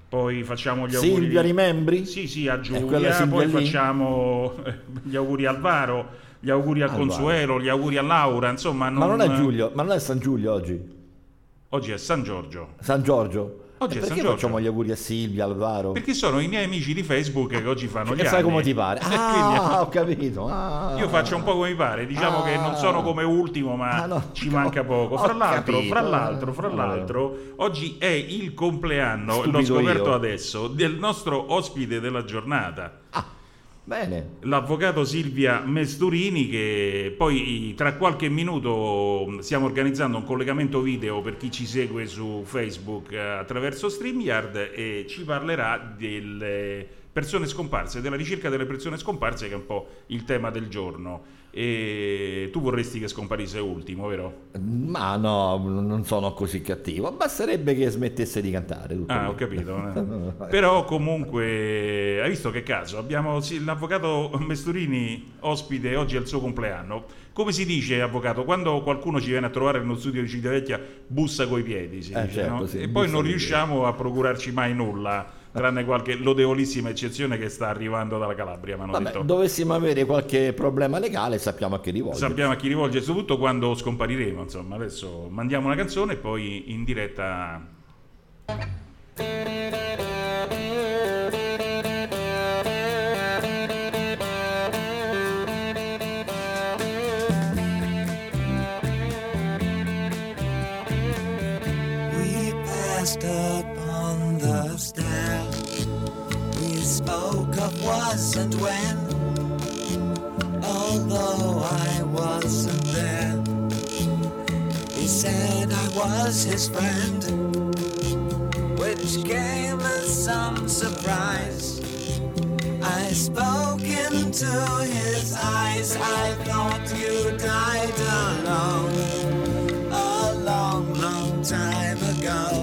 Poi facciamo gli auguri Silvia rimembri? sì, sì, a Giulia, poi lì? facciamo eh, gli auguri al Varo, gli auguri al Al Consuelo, gli auguri a Laura, insomma... Ma non è Giulio, ma non è San Giulio oggi? Oggi è San Giorgio, San Giorgio? Oggi perché facciamo gli auguri a Silvia, Alvaro? perché sono i miei amici di Facebook che oggi fanno gli fai anni. come ti pare? Ah, ho capito. ah. Io faccio un po' come mi pare, diciamo Ah. che non sono come ultimo, ma Ah, no. ci manca poco. Fra l'altro, fra l'altro, fra Ah, l'altro, oggi è il compleanno, Stupido l'ho scoperto io. adesso, del nostro ospite della giornata. Bene. l'avvocato Silvia Mesturini che poi tra qualche minuto stiamo organizzando un collegamento video per chi ci segue su Facebook attraverso StreamYard e ci parlerà delle persone scomparse, della ricerca delle persone scomparse che è un po' il tema del giorno. E tu vorresti che scomparisse ultimo, vero? Ma no, non sono così cattivo. Basterebbe che smettesse di cantare. Ah, ho capito. eh. Però comunque, hai visto che caso? Abbiamo l'avvocato Mesturini ospite, oggi il suo compleanno. Come si dice, avvocato, quando qualcuno ci viene a trovare nello studio di Civitavecchia, bussa coi piedi, si Eh, dice, certo, no? sì, E poi non riusciamo a procurarci mai nulla, tranne qualche lodevolissima eccezione che sta arrivando dalla Calabria, Vabbè, detto. dovessimo avere qualche problema legale, sappiamo a chi rivolgere. Sappiamo a chi rivolge, soprattutto quando scompariremo. Insomma, adesso mandiamo una canzone e poi in diretta We passed up on the stair. Spoke of was and when. Although I wasn't there, he said I was his friend, which came as some surprise. I spoke into his eyes. I thought you died alone a long, long time ago.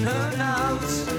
Who knows?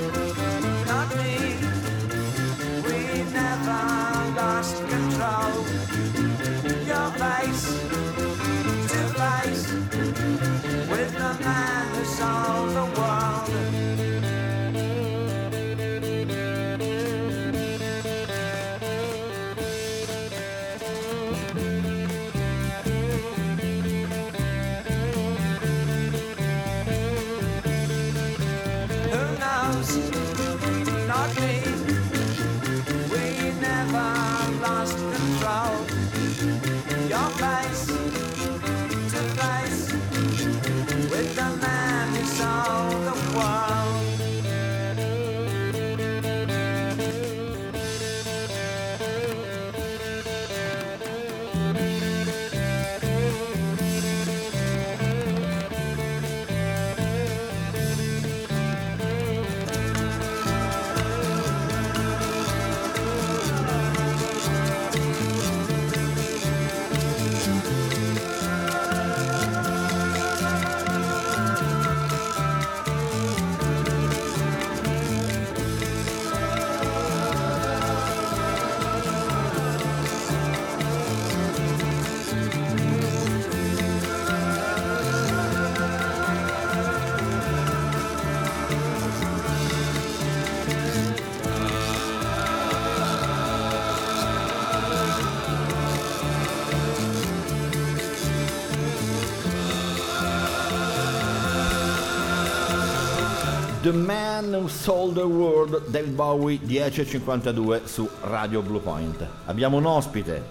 The Man Who Sold the World, David Bowie 10.52 su Radio Blue Point. Abbiamo un ospite.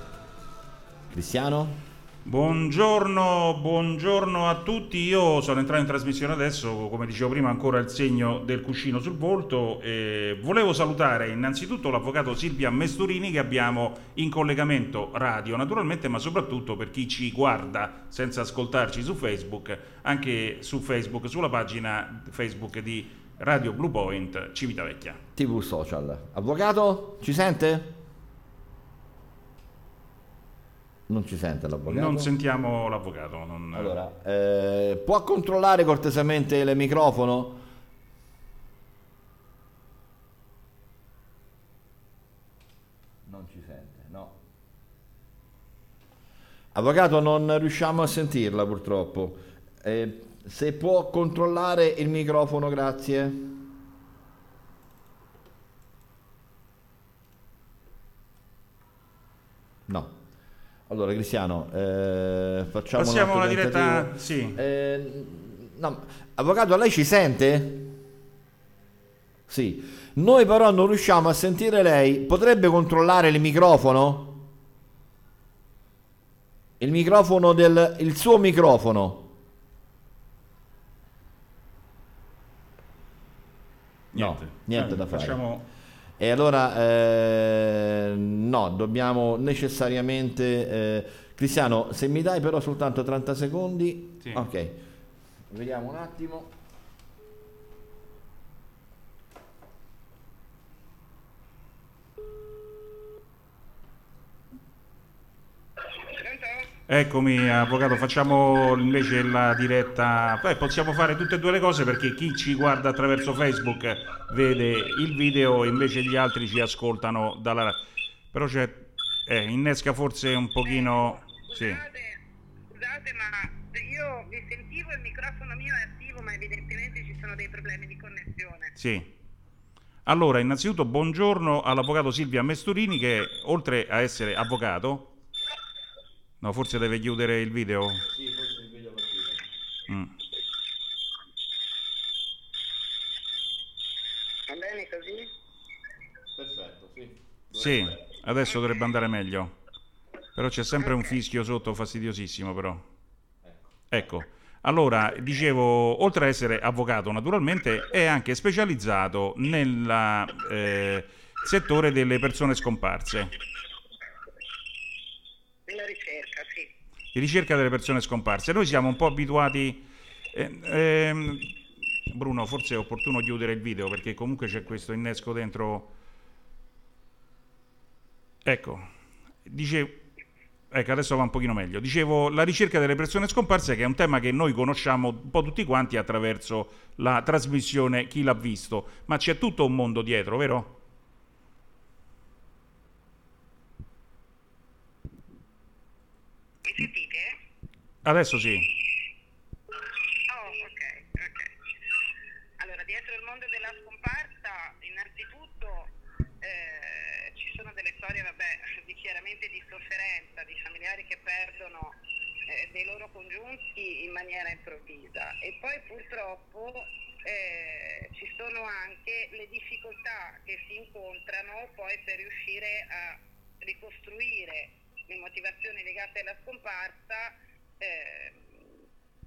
Cristiano? Buongiorno, buongiorno a tutti. Io sono entrato in trasmissione adesso, come dicevo prima, ancora il segno del cuscino sul volto. E volevo salutare innanzitutto l'avvocato Silvia Mesturini che abbiamo in collegamento radio, naturalmente, ma soprattutto per chi ci guarda senza ascoltarci su Facebook, anche su Facebook, sulla pagina Facebook di Radio Blue Point Civitavecchia. TV Social. Avvocato? Ci sente? Non ci sente l'avvocato? Non sentiamo l'avvocato. non- Allora, eh, può controllare cortesemente il microfono? Non ci sente, no. Avvocato, non riusciamo a sentirla purtroppo. Eh, se può controllare il microfono, grazie. No. Allora, Cristiano, eh, facciamo Passiamo alla diretta. Sì. Eh, no, avvocato, lei ci sente? Sì. Noi però non riusciamo a sentire lei. Potrebbe controllare il microfono? Il microfono del... il suo microfono. Niente, No, niente Eh, da fare. Facciamo... E allora, eh, no, dobbiamo necessariamente... eh, Cristiano, se mi dai però soltanto 30 secondi... Sì. Ok, vediamo un attimo. Eccomi, avvocato, facciamo invece la diretta. Poi possiamo fare tutte e due le cose perché chi ci guarda attraverso Facebook vede il video, invece gli altri ci ascoltano dalla. Però c'è. Eh, innesca forse un pochino. Sì. Scusate, scusate, ma io vi sentivo, il microfono mio è attivo, ma evidentemente ci sono dei problemi di connessione. Sì. Allora, innanzitutto buongiorno all'avvocato Silvia Mesturini che oltre a essere avvocato. No, forse deve chiudere il video. Sì, forse il video Mm. Va bene così? Perfetto, sì. Sì, adesso dovrebbe andare meglio. Però c'è sempre un fischio sotto fastidiosissimo, però. Ecco. Allora, dicevo, oltre ad essere avvocato, naturalmente, è anche specializzato nel eh, settore delle persone scomparse, Nella ricerca. Di ricerca delle persone scomparse. Noi siamo un po' abituati. eh, ehm, Bruno, forse è opportuno chiudere il video perché comunque c'è questo innesco dentro. Ecco, dice. Ecco, adesso va un pochino meglio. Dicevo, la ricerca delle persone scomparse, che è un tema che noi conosciamo un po' tutti quanti attraverso la trasmissione Chi l'ha visto, ma c'è tutto un mondo dietro, vero? Mi sentite? Adesso sì. Oh, ok, ok. Allora, dietro il mondo della scomparsa, innanzitutto eh, ci sono delle storie, vabbè, di chiaramente di sofferenza, di familiari che perdono eh, dei loro congiunti in maniera improvvisa. E poi purtroppo eh, ci sono anche le difficoltà che si incontrano poi per riuscire a ricostruire le motivazioni legate alla scomparsa eh,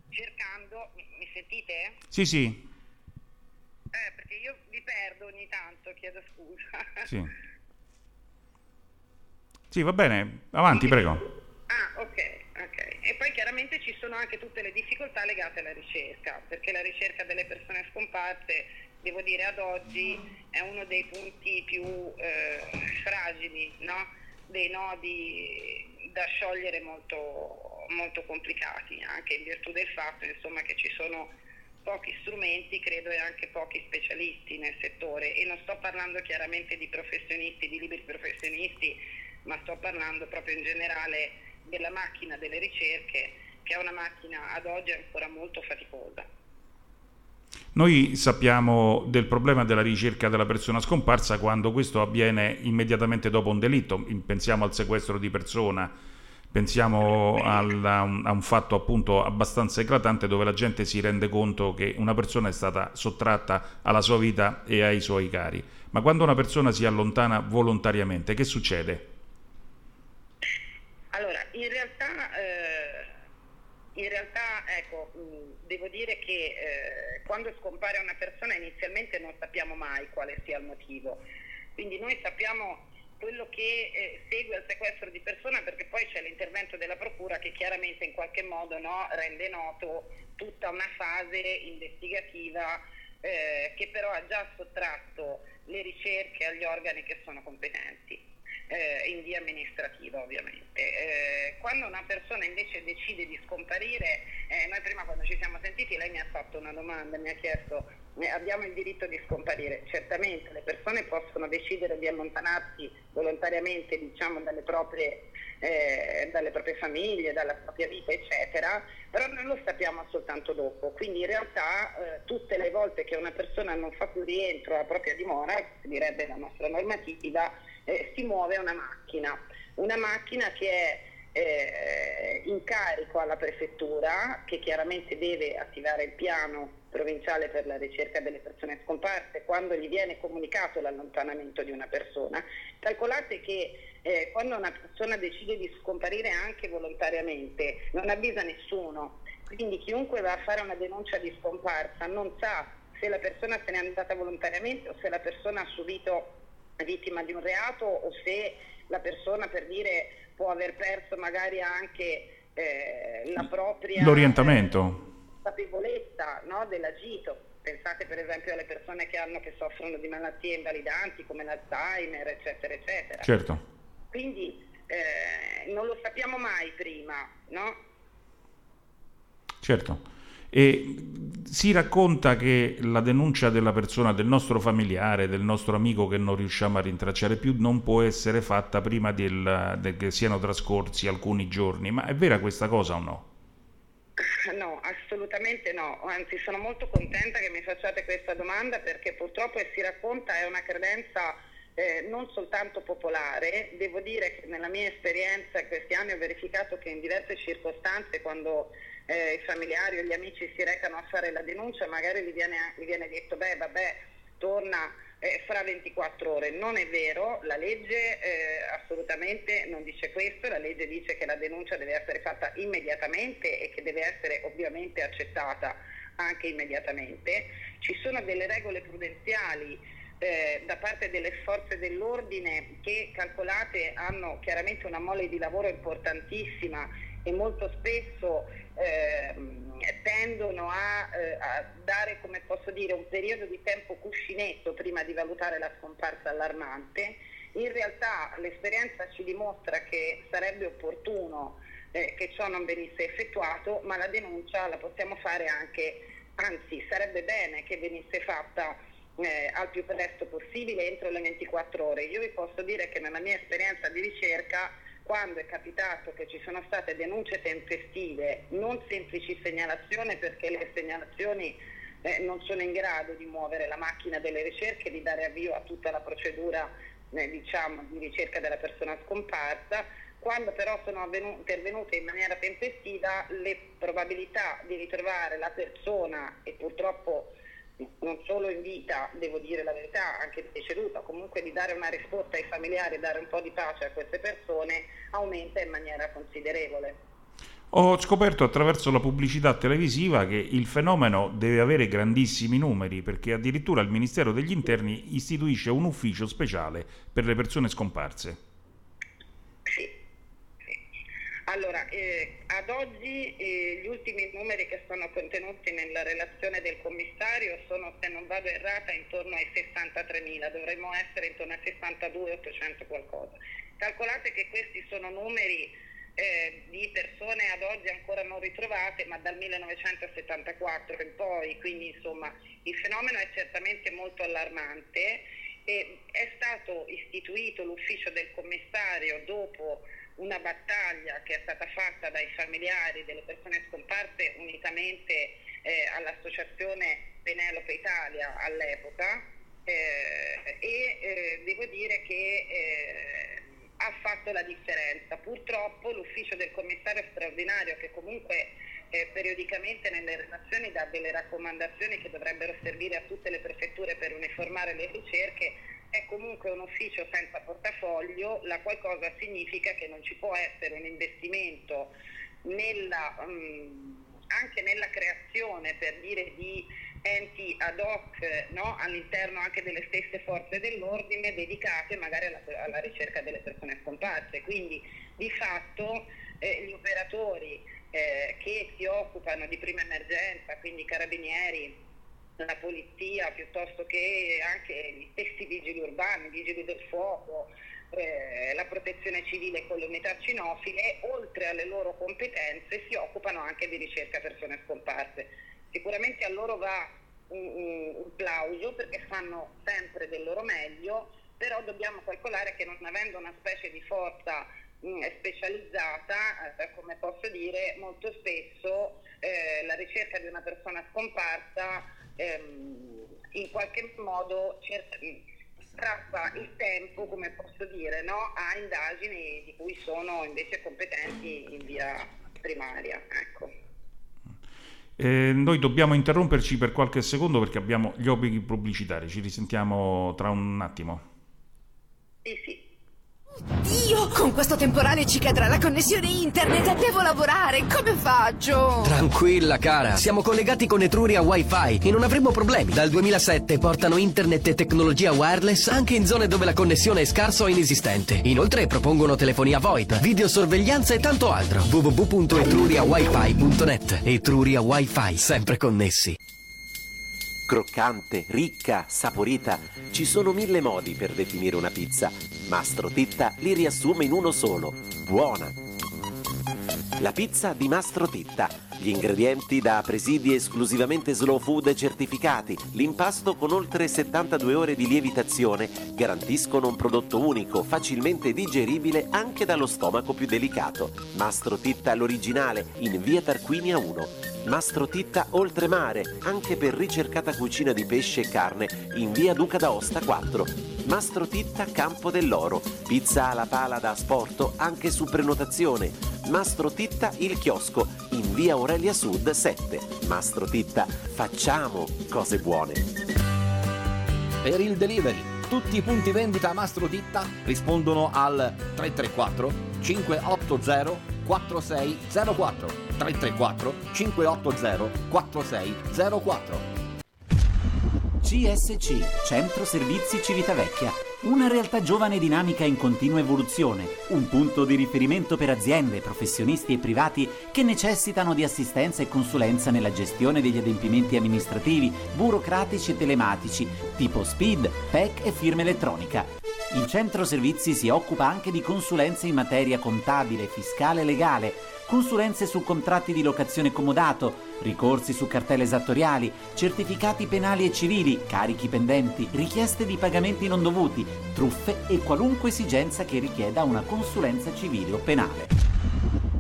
cercando mi, mi sentite? Sì, sì. Eh, perché io vi perdo ogni tanto, chiedo scusa. Sì. Sì, va bene. Avanti, prego. Ah, ok, ok. E poi chiaramente ci sono anche tutte le difficoltà legate alla ricerca, perché la ricerca delle persone scomparse, devo dire ad oggi, è uno dei punti più eh, fragili, no? Dei nodi da sciogliere molto, molto complicati, anche in virtù del fatto insomma, che ci sono pochi strumenti, credo, e anche pochi specialisti nel settore. E non sto parlando chiaramente di professionisti, di liberi professionisti, ma sto parlando proprio in generale della macchina delle ricerche, che è una macchina ad oggi ancora molto faticosa. Noi sappiamo del problema della ricerca della persona scomparsa quando questo avviene immediatamente dopo un delitto, pensiamo al sequestro di persona, Pensiamo alla- a un fatto appunto abbastanza eclatante dove la gente si rende conto che una persona è stata sottratta alla sua vita e ai suoi cari. Ma quando una persona si allontana volontariamente, che succede? Allora, in realtà, eh, in realtà ecco, devo dire che eh, quando scompare una persona inizialmente non sappiamo mai quale sia il motivo. Quindi noi sappiamo quello che eh, segue al sequestro di persona perché poi c'è l'intervento della procura che chiaramente in qualche modo no, rende noto tutta una fase investigativa eh, che però ha già sottratto le ricerche agli organi che sono competenti. Eh, in via amministrativa ovviamente. Eh, quando una persona invece decide di scomparire, eh, noi prima quando ci siamo sentiti lei mi ha fatto una domanda, mi ha chiesto eh, abbiamo il diritto di scomparire, certamente le persone possono decidere di allontanarsi volontariamente diciamo, dalle, proprie, eh, dalle proprie famiglie, dalla propria vita eccetera, però noi lo sappiamo soltanto dopo, quindi in realtà eh, tutte le volte che una persona non fa più rientro alla propria dimora, direbbe la nostra normativa, eh, si muove una macchina, una macchina che è eh, in carico alla prefettura che chiaramente deve attivare il piano provinciale per la ricerca delle persone scomparse quando gli viene comunicato l'allontanamento di una persona. Calcolate che eh, quando una persona decide di scomparire anche volontariamente non avvisa nessuno, quindi chiunque va a fare una denuncia di scomparsa non sa se la persona se n'è andata volontariamente o se la persona ha subito vittima di un reato o se la persona per dire può aver perso magari anche eh, la propria L'orientamento. consapevolezza no, dell'agito. Pensate per esempio alle persone che, hanno, che soffrono di malattie invalidanti come l'Alzheimer, eccetera, eccetera. Certo. Quindi eh, non lo sappiamo mai prima, no? Certo. E si racconta che la denuncia della persona, del nostro familiare, del nostro amico che non riusciamo a rintracciare più, non può essere fatta prima del, del- che siano trascorsi alcuni giorni. Ma è vera questa cosa o no? No, assolutamente no, anzi sono molto contenta che mi facciate questa domanda perché purtroppo si racconta è una credenza eh, non soltanto popolare, devo dire che nella mia esperienza in questi anni ho verificato che in diverse circostanze quando eh, i familiari o gli amici si recano a fare la denuncia magari gli viene, gli viene detto beh vabbè torna eh, fra 24 ore. Non è vero, la legge eh, assolutamente non dice questo, la legge dice che la denuncia deve essere fatta immediatamente e che deve essere ovviamente accettata anche immediatamente. Ci sono delle regole prudenziali eh, da parte delle forze dell'ordine che calcolate hanno chiaramente una mole di lavoro importantissima e molto spesso tendono a, eh, a dare, come posso dire, un periodo di tempo cuscinetto prima di valutare la scomparsa allarmante. In realtà l'esperienza ci dimostra che sarebbe opportuno eh, che ciò non venisse effettuato, ma la denuncia la possiamo fare anche, anzi sarebbe bene che venisse fatta eh, al più presto possibile entro le 24 ore. Io vi posso dire che nella mia esperienza di ricerca, quando è capitato che ci sono state denunce tempestive, non semplici segnalazioni perché le segnalazioni eh, non sono in grado di muovere la macchina delle ricerche, di dare avvio a tutta la procedura eh, diciamo, di ricerca della persona scomparsa, quando però sono avvenu- intervenute in maniera tempestiva le probabilità di ritrovare la persona e purtroppo non solo in vita, devo dire la verità, anche deceduta, comunque di dare una risposta ai familiari, dare un po' di pace a queste persone, aumenta in maniera considerevole. Ho scoperto attraverso la pubblicità televisiva che il fenomeno deve avere grandissimi numeri perché addirittura il Ministero degli Interni istituisce un ufficio speciale per le persone scomparse. Allora, eh, ad oggi eh, gli ultimi numeri che sono contenuti nella relazione del commissario sono, se non vado errata, intorno ai 63.000, dovremmo essere intorno ai 62.800 qualcosa. Calcolate che questi sono numeri eh, di persone ad oggi ancora non ritrovate, ma dal 1974 in poi, quindi insomma il fenomeno è certamente molto allarmante e è stato istituito l'ufficio del commissario dopo una battaglia che è stata fatta dai familiari delle persone scomparse unitamente eh, all'associazione Penelope Italia all'epoca eh, e eh, devo dire che eh, ha fatto la differenza. Purtroppo l'ufficio del commissario straordinario, che comunque eh, periodicamente nelle relazioni dà delle raccomandazioni che dovrebbero servire a tutte le prefetture per uniformare le ricerche, è comunque un ufficio senza portafoglio, la qual cosa significa che non ci può essere un investimento nella, mm, anche nella creazione per dire di enti ad hoc no? all'interno anche delle stesse forze dell'ordine dedicate magari alla, alla ricerca delle persone scomparse. Quindi di fatto eh, gli operatori eh, che si occupano di prima emergenza, quindi carabinieri, la polizia, piuttosto che anche gli stessi vigili urbani, vigili del fuoco, eh, la protezione civile con le unità cinofile, oltre alle loro competenze si occupano anche di ricerca persone scomparse. Sicuramente a loro va un, un, un plauso perché fanno sempre del loro meglio, però dobbiamo calcolare che non avendo una specie di forza mh, specializzata, eh, come posso dire, molto spesso eh, la ricerca di una persona scomparsa ehm, in qualche modo cerca, strappa il tempo, come posso dire, no, a indagini di cui sono invece competenti in via primaria. Ecco. Eh, noi dobbiamo interromperci per qualche secondo perché abbiamo gli obblighi pubblicitari. Ci risentiamo tra un attimo. Sì, sì. Dio, con questo temporale ci cadrà la connessione internet devo lavorare. Come faccio? Tranquilla, cara. Siamo collegati con Etruria Wi-Fi e non avremo problemi. Dal 2007 portano internet e tecnologia wireless anche in zone dove la connessione è scarsa o inesistente. Inoltre propongono telefonia VoIP, videosorveglianza e tanto altro. www.etruriawifi.net Etruria Wi-Fi, sempre connessi. Croccante, ricca, saporita. Ci sono mille modi per definire una pizza. Mastro Titta li riassume in uno solo. Buona. La pizza di Mastro Titta. Gli ingredienti da presidi esclusivamente slow food certificati, l'impasto con oltre 72 ore di lievitazione garantiscono un prodotto unico, facilmente digeribile anche dallo stomaco più delicato. Mastro Titta l'originale in via Tarquinia 1. Mastro Titta Oltremare, anche per ricercata cucina di pesce e carne, in via Duca d'Aosta 4. Mastro Titta Campo dell'Oro, pizza alla pala da asporto anche su prenotazione. Mastro Titta Il Chiosco, in via Aurelia Sud 7. Mastro Titta, facciamo cose buone. Per il delivery, tutti i punti vendita Mastro Ditta rispondono al 334 580 4604 334 580 4604 CSC, Centro Servizi Civitavecchia, una realtà giovane e dinamica in continua evoluzione, un punto di riferimento per aziende, professionisti e privati che necessitano di assistenza e consulenza nella gestione degli adempimenti amministrativi, burocratici e telematici, tipo SPID, PEC e firma elettronica. Il centro servizi si occupa anche di consulenze in materia contabile, fiscale e legale, consulenze su contratti di locazione comodato, ricorsi su cartelle esattoriali, certificati penali e civili, carichi pendenti, richieste di pagamenti non dovuti, truffe e qualunque esigenza che richieda una consulenza civile o penale.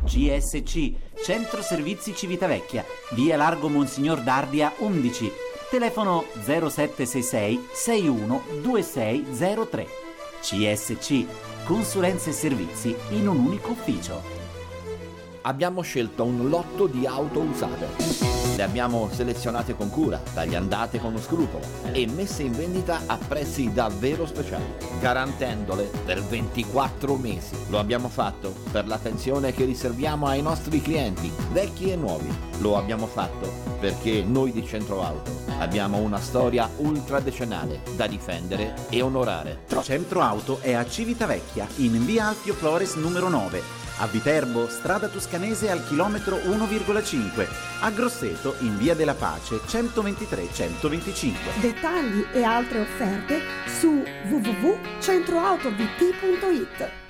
CSC, Centro Servizi Civitavecchia, via Largo Monsignor Dardia 11, telefono 0766 61 2603. CSC, consulenze e servizi in un unico ufficio. Abbiamo scelto un lotto di auto usate. Le abbiamo selezionate con cura, tagliandate con scrupolo e messe in vendita a prezzi davvero speciali, garantendole per 24 mesi. Lo abbiamo fatto per l'attenzione che riserviamo ai nostri clienti, vecchi e nuovi. Lo abbiamo fatto perché noi di Centro Auto abbiamo una storia ultradecennale da difendere e onorare. Centro Auto è a Civitavecchia, in via Alfio Flores numero 9. A Viterbo, strada toscanese al chilometro 1,5. A Grosseto, in via della Pace 123-125. Dettagli e altre offerte su www.centroautovt.it.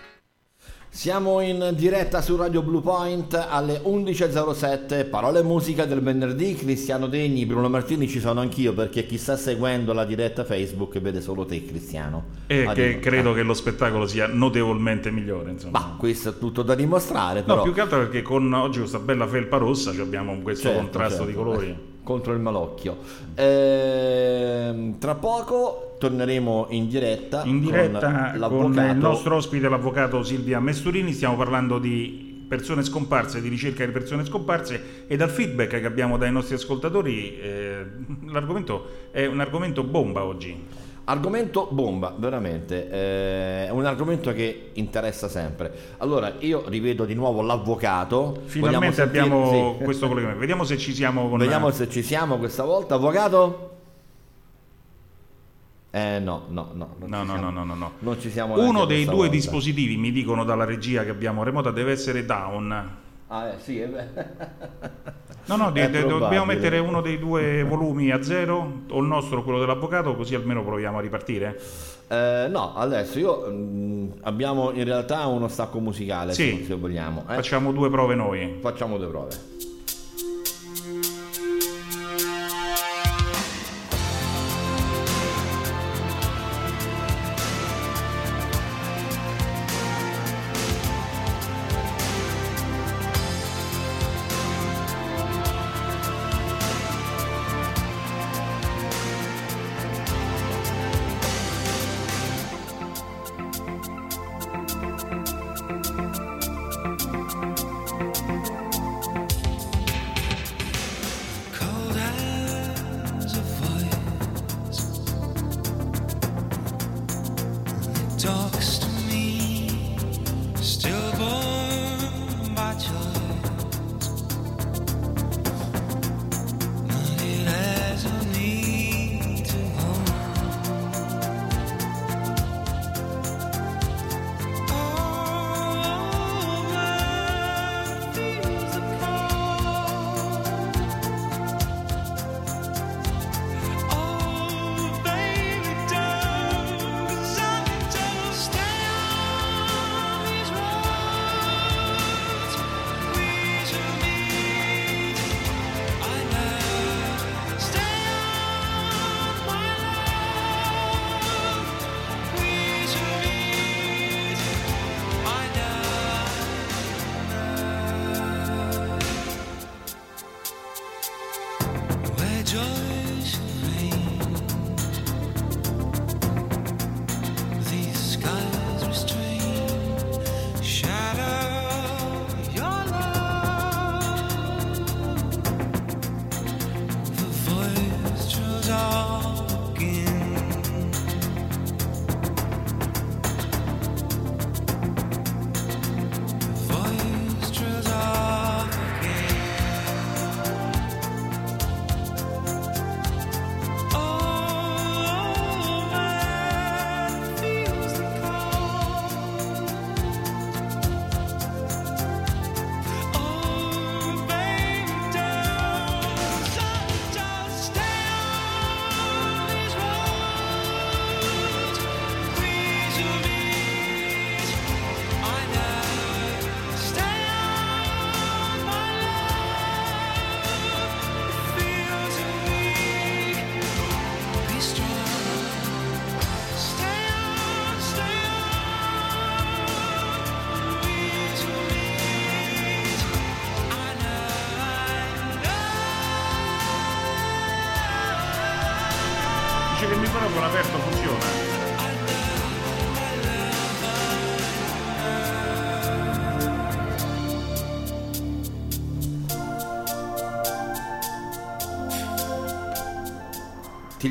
Siamo in diretta su Radio Blue Point alle 11.07, parole e musica del venerdì, Cristiano Degni, Bruno Martini ci sono anch'io perché chi sta seguendo la diretta Facebook vede solo te Cristiano. E Ah, che credo eh. che lo spettacolo sia notevolmente migliore. Insomma. Ma questo è tutto da dimostrare No, però. più che altro perché con oggi questa bella felpa rossa abbiamo questo Certo, contrasto certo, di colori. Eh. contro il malocchio. Ehm, tra poco torneremo in diretta, In diretta con con, il nostro ospite, l'avvocato Silvia Mesturini, stiamo parlando di persone scomparse, di ricerca di persone scomparse e dal feedback che abbiamo dai nostri ascoltatori eh, l'argomento è un argomento bomba oggi. Argomento bomba, veramente, eh, è un argomento che interessa sempre. Allora, io rivedo di nuovo l'avvocato. Finalmente sentire- abbiamo sì. questo collegamento. Vediamo se ci siamo con Vediamo se ci siamo questa volta, avvocato? Eh no, no, no. Non No, ci no, siamo. no, no, no, no. Non ci siamo Uno dei due volta. dispositivi, mi dicono dalla regia che abbiamo remota, deve essere down. Ah, eh, sì, eh beh. No, no, de- dobbiamo mettere uno dei due volumi a zero, o il nostro quello dell'avvocato, così almeno proviamo a ripartire. Eh, no, adesso io mm, abbiamo in realtà uno stacco musicale, Sì. se, se vogliamo. eh. Facciamo due prove noi. Facciamo due prove.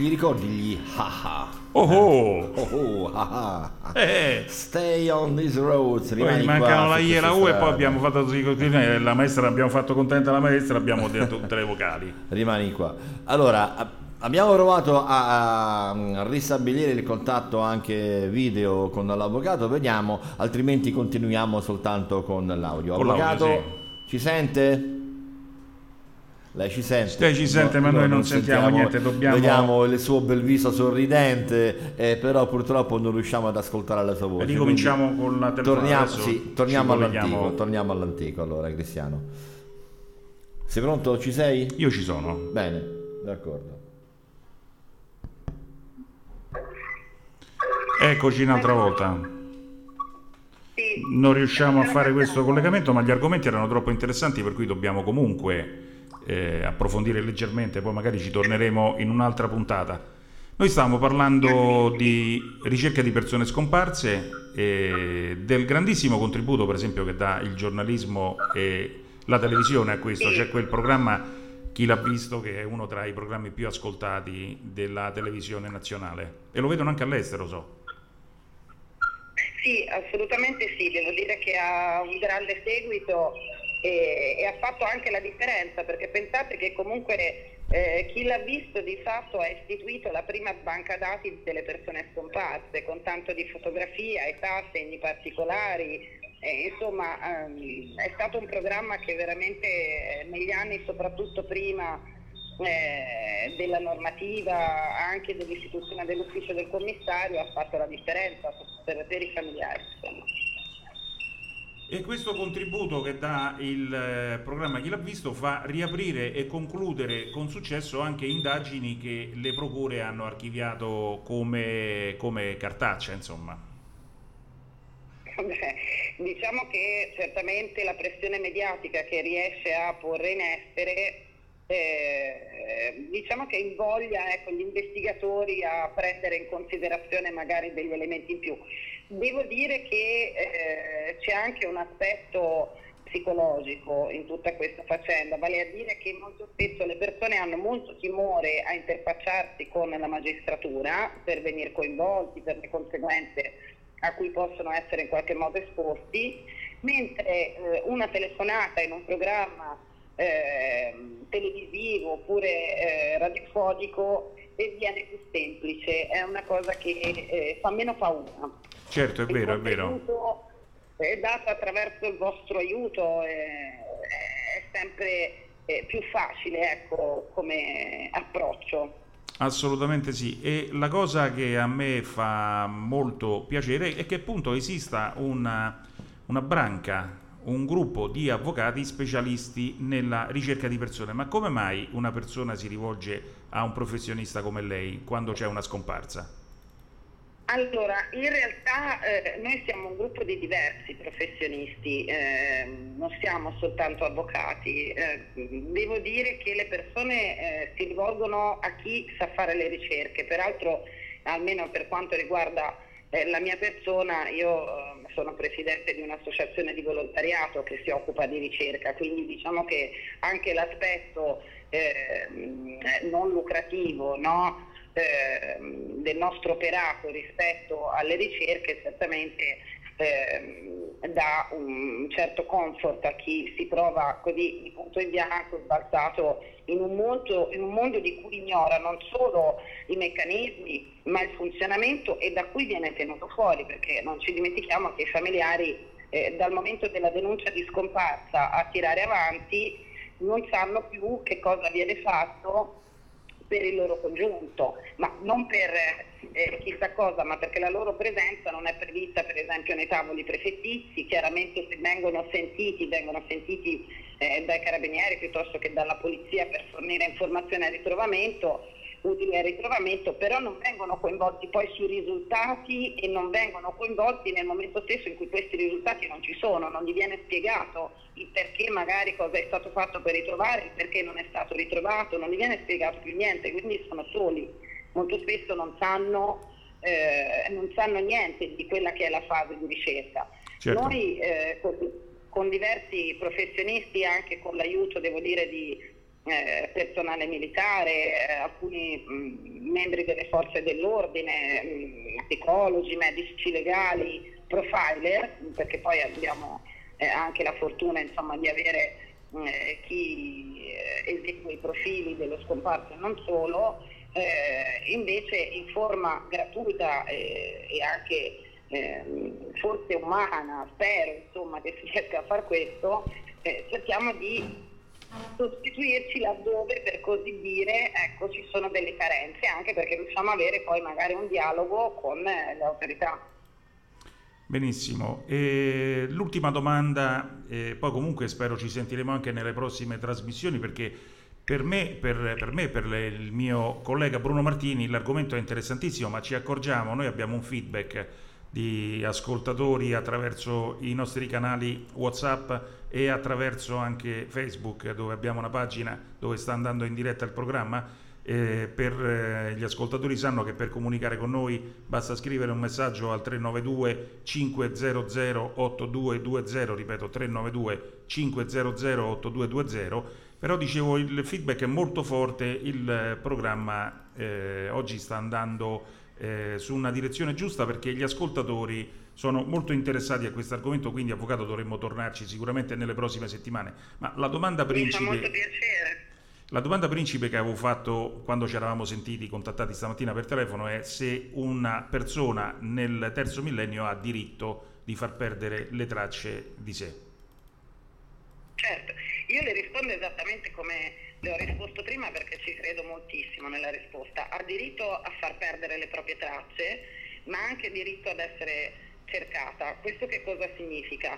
Ti li ricordi gli haha? Oh oh! Oh oh, haha. Eh. Stay on these roads. Poi mancano la I e la U e poi abbiamo fatto così, così, eh, la maestra abbiamo fatto contenta la maestra, abbiamo detto tutte le vocali. Rimani qua. Allora, abbiamo provato a, a ristabilire il contatto anche video con l'avvocato, vediamo, altrimenti continuiamo soltanto con l'audio. Con l'audio, avvocato, ci sente? Lei ci sente? Lei ci sente, ma noi non sentiamo niente, dobbiamo- Vediamo il suo bel viso sorridente, eh, però purtroppo non riusciamo ad ascoltare la sua voce. Ricominciamo quindi con la telefonata, Torniamo, sì, torniamo all'antico, torniamo all'antico allora, Cristiano. Sei pronto? Ci sei? Io ci sono. Bene, d'accordo. Eccoci un'altra volta. Non riusciamo a fare questo collegamento, ma gli argomenti erano troppo interessanti, per cui dobbiamo comunque eh, approfondire leggermente, poi magari ci torneremo in un'altra puntata. Noi stavamo parlando di ricerca di persone scomparse e del grandissimo contributo, per esempio, che dà il giornalismo e la televisione a questo. C'è quel programma Chi l'ha visto, che è uno tra i programmi più ascoltati della televisione nazionale. E lo vedono anche all'estero, so. Sì, assolutamente sì, devo dire che ha un grande seguito e, e ha fatto anche la differenza, perché pensate che comunque eh, chi l'ha visto di fatto ha istituito la prima banca dati delle persone scomparse, con tanto di fotografia, età, segni particolari, eh, insomma ehm, è stato un programma che veramente eh, negli anni, soprattutto prima eh, della normativa, anche dell'istituzione dell'ufficio del commissario, ha fatto la differenza per, per i familiari. Insomma. E questo contributo che dà il eh, programma Chi l'ha visto fa riaprire e concludere con successo anche indagini che le procure hanno archiviato come, come cartaccia, insomma. Beh, diciamo che certamente la pressione mediatica che riesce a porre in essere eh, diciamo che invoglia ecco, gli investigatori a prendere in considerazione magari degli elementi in più. Devo dire che eh, c'è anche un aspetto psicologico in tutta questa faccenda, vale a dire che molto spesso le persone hanno molto timore a interfacciarsi con la magistratura per venire coinvolti, per le conseguenze a cui possono essere in qualche modo esposti, mentre eh, una telefonata in un programma eh, televisivo oppure eh, radiofonico viene più semplice, è una cosa che eh, fa meno paura. Certo, è vero, è vero. È dato attraverso il vostro aiuto, eh, è sempre eh, più facile ecco, come approccio. Assolutamente sì, e la cosa che a me fa molto piacere è che appunto esista una, una branca, un gruppo di avvocati specialisti nella ricerca di persone. Ma come mai una persona si rivolge a un professionista come lei quando c'è una scomparsa? Allora, in realtà eh, noi siamo un gruppo di diversi professionisti, eh, non siamo soltanto avvocati. Eh, devo dire che le persone eh, si rivolgono a chi sa fare le ricerche, peraltro almeno per quanto riguarda eh, la mia persona, io eh, sono presidente di un'associazione di volontariato che si occupa di ricerca, quindi diciamo che anche l'aspetto non lucrativo, no? Eh, del nostro operato rispetto alle ricerche certamente eh, dà un certo comfort a chi si trova così di punto in bianco sbalzato in un, mondo, in un mondo di cui ignora non solo i meccanismi ma il funzionamento e da cui viene tenuto fuori perché non ci dimentichiamo che i familiari eh, dal momento della denuncia di scomparsa a tirare avanti non sanno più che cosa viene fatto per il loro congiunto, ma non per eh, chissà cosa, ma perché la loro presenza non è prevista per esempio nei tavoli prefettizi, chiaramente se vengono sentiti, vengono sentiti eh, dai carabinieri piuttosto che dalla polizia per fornire informazioni al ritrovamento, utili al ritrovamento, però non vengono coinvolti poi sui risultati e non vengono coinvolti nel momento stesso in cui questi risultati non ci sono, non gli viene spiegato il perché magari cosa è stato fatto per ritrovare, il perché non è stato ritrovato, non gli viene spiegato più niente, quindi sono soli, molto spesso non sanno, eh, non sanno niente di quella che è la fase di ricerca. Certo. Noi eh, con, con diversi professionisti, anche con l'aiuto devo dire di eh, personale militare, eh, alcuni mh, membri delle forze dell'ordine, mh, psicologi, medici legali, profiler, perché poi abbiamo eh, anche la fortuna insomma, di avere eh, chi eh, esegue i profili dello scomparso e non solo, invece in forma gratuita e anche ehm, forse umana, spero insomma, che si riesca a fare questo, cerchiamo di sostituirci laddove per così dire ecco, ci sono delle carenze, anche perché riusciamo a avere poi magari un dialogo con eh, le autorità. Benissimo, e l'ultima domanda, eh, poi comunque spero ci sentiremo anche nelle prossime trasmissioni perché per me, per, per me, per le, il mio collega Bruno Martini l'argomento è interessantissimo, ma ci accorgiamo, noi abbiamo un feedback di ascoltatori attraverso i nostri canali WhatsApp e attraverso anche Facebook dove abbiamo una pagina dove sta andando in diretta il programma. Eh, per eh, gli ascoltatori sanno che per comunicare con noi basta scrivere un messaggio al 392 500 8220, ripeto 392 500 8220, però dicevo il feedback è molto forte, il eh, programma oggi sta andando eh, su una direzione giusta perché gli ascoltatori sono molto interessati a questo argomento, quindi avvocato dovremmo tornarci sicuramente nelle prossime settimane. Ma la domanda principe... La domanda principe che avevo fatto quando ci eravamo sentiti contattati stamattina per telefono è se una persona nel terzo millennio ha diritto di far perdere le tracce di sé. Certo, io le rispondo esattamente come le ho risposto prima perché ci credo moltissimo nella risposta. Ha diritto a far perdere le proprie tracce, ma ha anche diritto ad essere cercata. Questo che cosa significa?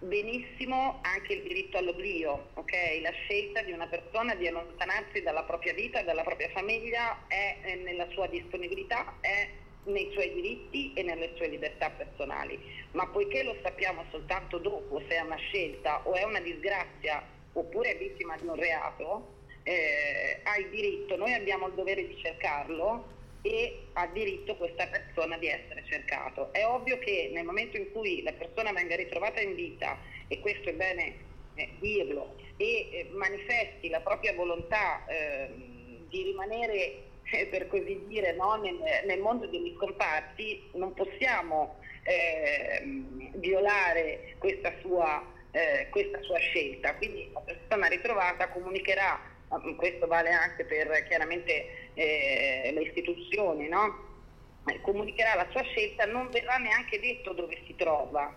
Benissimo anche il diritto all'oblio, ok? La scelta di una persona di allontanarsi dalla propria vita, dalla propria famiglia è nella sua disponibilità, è nei suoi diritti e nelle sue libertà personali. Ma poiché lo sappiamo soltanto dopo se è una scelta o è una disgrazia oppure è vittima di un reato, eh, ha il diritto, noi abbiamo il dovere di cercarlo e ha diritto questa persona di essere cercato. È ovvio che nel momento in cui la persona venga ritrovata in vita, e questo è bene eh, dirlo, e eh, manifesti la propria volontà eh, di rimanere, eh, per così dire, no, nel, nel mondo degli scomparsi, non possiamo ehm, violare questa sua, eh, questa sua scelta. Quindi la persona ritrovata comunicherà questo vale anche per chiaramente eh, le istituzioni, no? Eh, comunicherà la sua scelta, non verrà neanche detto dove si trova,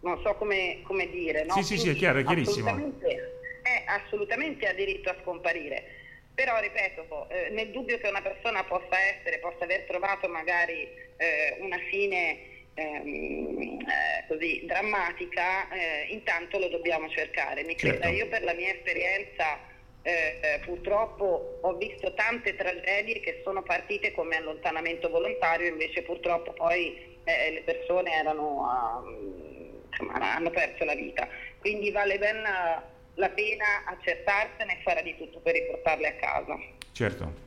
non so come, come dire. No? Sì, sì, sì, è chiaro, è chiarissimo. Assolutamente, è, assolutamente ha diritto a scomparire. Però, ripeto, eh, nel dubbio che una persona possa essere, possa aver trovato magari eh, una fine ehm, eh, così drammatica, eh, intanto lo dobbiamo cercare. Mi creda, Certo. io per la mia esperienza eh, eh, purtroppo ho visto tante tragedie che sono partite come allontanamento volontario, invece purtroppo poi eh, le persone erano, ah, insomma, hanno perso la vita. Quindi vale ben la pena accertarsene e fare di tutto per riportarle a casa. Certo.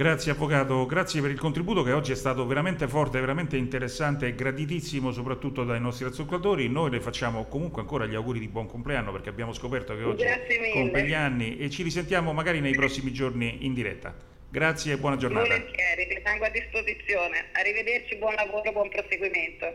Grazie Avvocato, grazie per il contributo che oggi è stato veramente forte, veramente interessante e graditissimo soprattutto dai nostri ascoltatori. Noi le facciamo comunque ancora gli auguri di buon compleanno perché abbiamo scoperto che oggi compie gli anni e ci risentiamo magari nei prossimi giorni in diretta. Grazie e buona giornata. Volentieri, tengo a disposizione. Arrivederci, buon lavoro, buon proseguimento.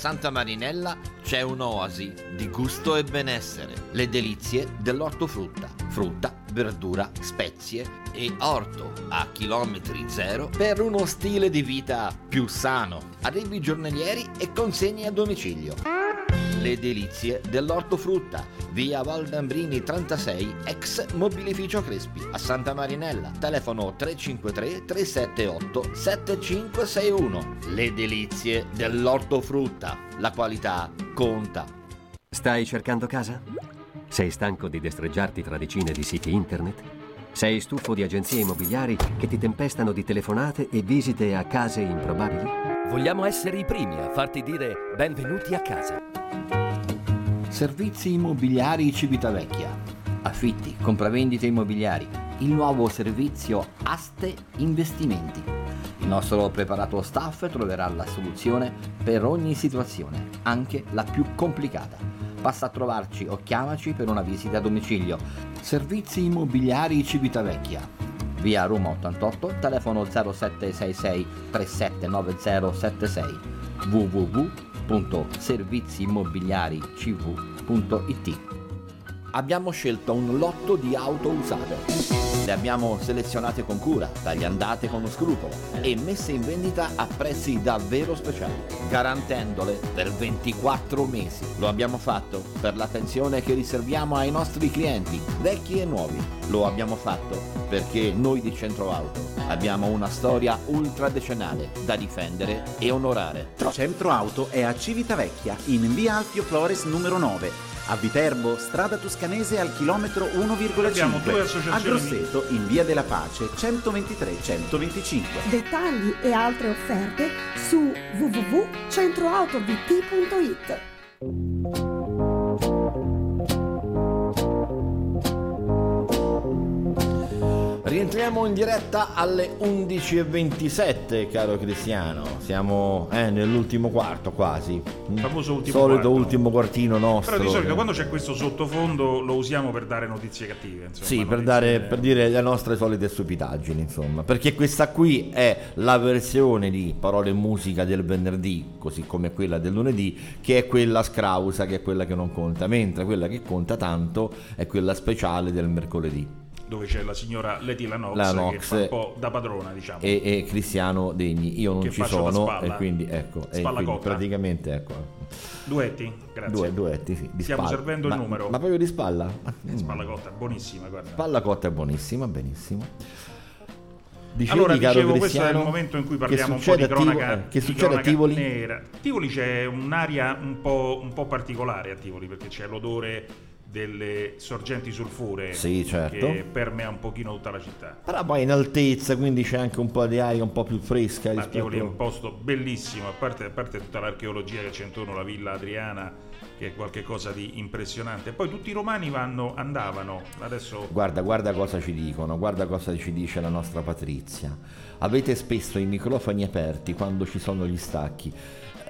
Santa Marinella c'è un'oasi di gusto e benessere. Le delizie dell'ortofrutta. Frutta, verdura, spezie e orto a chilometri zero per uno stile di vita più sano. Arrivi giornalieri e consegni a domicilio. Le delizie dell'ortofrutta, via Valdambrini 36, ex mobilificio Crespi, a Santa Marinella. Telefono 353 378 7561. Le delizie dell'ortofrutta, la qualità conta. Stai cercando casa? Sei stanco di destreggiarti tra decine di siti internet? Sei stufo di agenzie immobiliari che ti tempestano di telefonate e visite a case improbabili? Vogliamo essere i primi a farti dire benvenuti a casa. Servizi immobiliari Civitavecchia. Affitti, compravendite immobiliari. Il nuovo servizio Aste Investimenti. Il nostro preparato staff troverà la soluzione per ogni situazione, anche la più complicata. Passa a trovarci o chiamaci per una visita a domicilio. Servizi immobiliari Civitavecchia. Via Roma 88, telefono 0766 379076 www.serviziimmobiliaricv.it Abbiamo scelto un lotto di auto usate. Le abbiamo selezionate con cura, tagliandate con scrupolo e messe in vendita a prezzi davvero speciali, garantendole per 24 mesi. Lo abbiamo fatto per l'attenzione che riserviamo ai nostri clienti, vecchi e nuovi. Lo abbiamo fatto perché noi di Centro Auto abbiamo una storia ultradecennale da difendere e onorare. Centro Auto è a Civitavecchia, in via Alfio Flores numero 9. A Viterbo, strada toscanese al chilometro Abbiamo due 1,5. associazioni. A Grosseto, in via della Pace 123-125. Dettagli e altre offerte su www.centroautovt.it. Rientriamo in diretta alle 11.27, caro Cristiano. Siamo eh, nell'ultimo quarto quasi. Famoso ultimo Solito quarto. ultimo quartino nostro. Però di solito quando c'è questo sottofondo lo usiamo per dare notizie cattive. Insomma, Sì, per, notizie- dare, per dire le nostre solite stupidaggini, insomma. Perché questa qui è la versione di Parole e Musica del venerdì, così come quella del lunedì, che è quella scrausa, che è quella che non conta, mentre quella che conta tanto è quella speciale del mercoledì. Dove c'è la signora Leti Lanox, La che Nox fa un po' da padrona, diciamo. E, e Cristiano Degni, io non Che ci sono, spalla. e quindi ecco, e quindi praticamente ecco. Duetti, grazie. Due, duetti, sì, Stiamo spalla. servendo ma, il numero. Ma proprio di spalla? Spalla cotta, buonissima, guarda. Spalla cotta è buonissima, benissimo. Dicevi, allora, dicevo, questo è il momento in cui che parliamo un po' di cronaca, eh, Che succede a Tivoli? nera. Tivoli c'è un'aria un po', un po' particolare a Tivoli perché c'è l'odore delle sorgenti sulfuree Sì, certo. che permea un pochino tutta la città. Però poi in altezza, quindi c'è anche un po' di aria un po' più fresca Ma rispetto Tivoli è un posto bellissimo, a parte, a parte tutta l'archeologia che c'è intorno alla Villa Adriana, che è qualcosa di impressionante. Poi tutti i romani vanno, andavano, adesso Guarda, guarda cosa ci dicono, guarda cosa ci dice la nostra Patrizia. Avete spesso i microfoni aperti quando ci sono gli stacchi.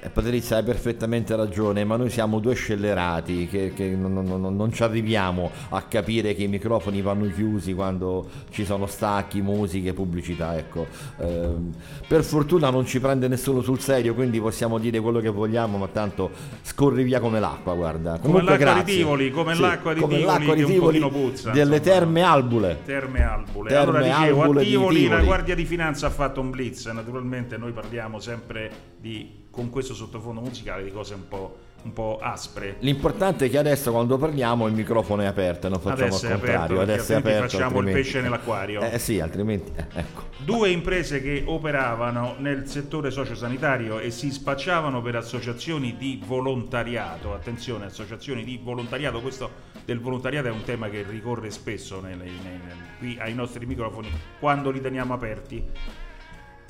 Eh, Patrizia hai perfettamente ragione, ma noi siamo due scellerati che, che non, non- non- ci arriviamo a capire che i microfoni vanno chiusi quando ci sono stacchi, musiche, pubblicità. Ecco. Ehm, per fortuna non ci prende nessuno sul serio, quindi possiamo dire quello che vogliamo, ma tanto scorri via come l'acqua, guarda. Come Comunque, l'acqua di. Tivoli, come l'acqua di come Tivoli l'acqua di Tivoli puzza, delle insomma. terme albule. Terme Albule. Terme allora dicevo, Albule a di Tivoli, la Tivoli. Guardia di Finanza ha fatto un blitz, naturalmente noi parliamo sempre di, con questo sottofondo musicale di cose un po', un po' aspre. L'importante è che adesso quando parliamo il microfono è aperto, non facciamo Adesso al contrario. adesso è aperto. facciamo il altrimenti- pesce nell'acquario. Eh sì, altrimenti eh, ecco. Due imprese che operavano nel settore sociosanitario e si spacciavano per associazioni di volontariato. Attenzione, associazioni di volontariato, questo del volontariato è un tema che ricorre spesso nei- nei- qui ai nostri microfoni quando li teniamo aperti.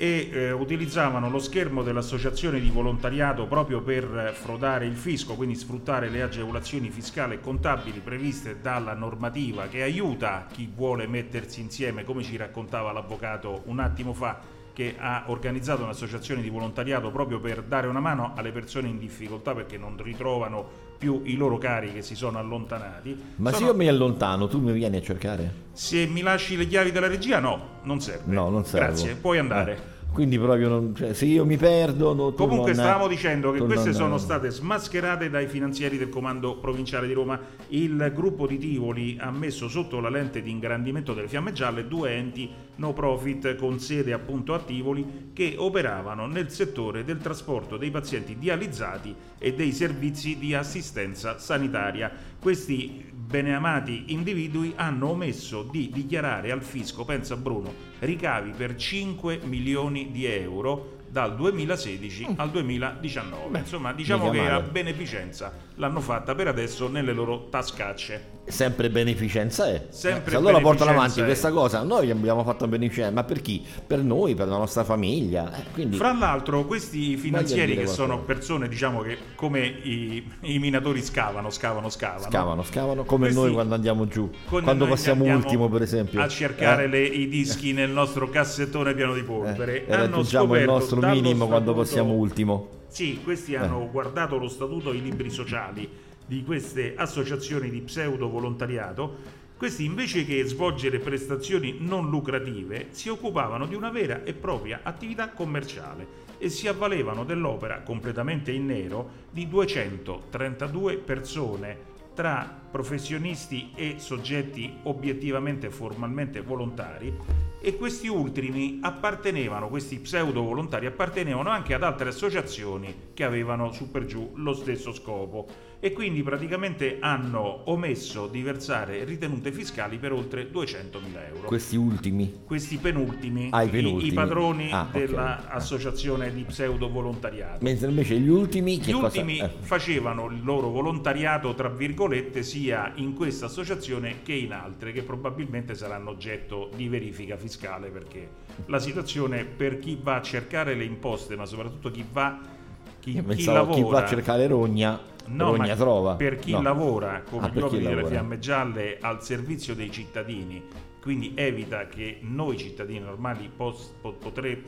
E eh, utilizzavano lo schermo dell'associazione di volontariato proprio per frodare il fisco, quindi sfruttare le agevolazioni fiscali e contabili previste dalla normativa che aiuta chi vuole mettersi insieme, come ci raccontava l'avvocato un attimo fa, che ha organizzato un'associazione di volontariato proprio per dare una mano alle persone in difficoltà perché non ritrovano più i loro cari che si sono allontanati. Ma se Sono- io mi allontano, tu mi vieni a cercare? Se mi lasci le chiavi della regia, no, non serve. No, non serve. Grazie, puoi andare. Eh, Quindi proprio non, cioè, se io mi perdo... no, Comunque non- stavamo dicendo che queste sono state smascherate dai finanzieri del comando provinciale di Roma. Il gruppo di Tivoli ha messo sotto la lente di ingrandimento delle fiamme gialle due enti no profit con sede appunto a Tivoli che operavano nel settore del trasporto dei pazienti dializzati e dei servizi di assistenza sanitaria. Questi beneamati individui hanno omesso di dichiarare al fisco, pensa Bruno, ricavi per 5 milioni di euro dal 2016 al 2019. Insomma, diciamo che male. a beneficenza l'hanno fatta per adesso nelle loro tascacce. Sempre beneficenza è. Sempre Se allora portano avanti è. questa cosa, noi abbiamo fatto beneficenza, ma per chi? Per noi, per la nostra famiglia. eh, quindi Fra l'altro, questi finanzieri che sono qualcosa. persone, diciamo che come i, i minatori scavano, scavano, scavano. scavano, scavano come Questi- noi quando andiamo giù. Quando Quando passiamo ultimo, per esempio. A cercare Eh? le- i dischi nel nostro cassettone pieno di polvere. E Hanno raggiungiamo il nostro minimo quando statuto- passiamo ultimo. Sì, questi Eh. hanno guardato lo statuto e i libri sociali di queste associazioni di pseudo volontariato. Questi invece che svolgere prestazioni non lucrative si occupavano di una vera e propria attività commerciale e si avvalevano dell'opera completamente in nero di 232 persone tra professionisti e soggetti obiettivamente formalmente volontari e questi ultimi appartenevano, questi pseudo volontari appartenevano anche ad altre associazioni che avevano su per giù lo stesso scopo e quindi praticamente hanno omesso di versare ritenute fiscali per oltre 200.000 euro. Questi ultimi. Questi penultimi, Ah, i penultimi. i padroni Ah, ok. dell'associazione di pseudo volontariato. Mentre invece gli ultimi che Gli ultimi eh. facevano il loro volontariato, tra virgolette, sia in questa associazione che in altre, che probabilmente saranno oggetto di verifica fiscale, perché la situazione per chi va a cercare le imposte, ma soprattutto chi va chi, chi pensavo lavora chi va a cercare rogna, No, ma trova. Per chi No. lavora come Ah, gli uomini delle fiamme gialle al servizio dei cittadini, quindi evita che noi cittadini normali pos- po- potre-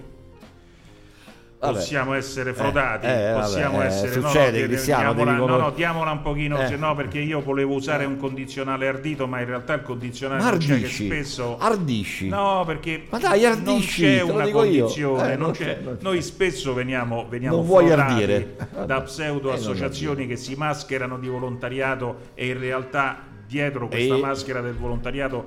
Vabbè. possiamo essere Eh, frodati, eh, vabbè, possiamo eh, essere no, succede, no, Cristiano, diamola, no, no, diamola un pochino, Eh. se no, perché io volevo usare un condizionale ardito, ma in realtà il condizionale c'è che ardisci, spesso ardisci. No, perché Ma dai, ardisci, non c'è una condizione, Eh, non non c'è. c'è, non c'è. Noi spesso veniamo, veniamo Non vuoi frodati ardire. da pseudo Eh, associazioni che si mascherano di volontariato e in realtà dietro questa E- maschera del volontariato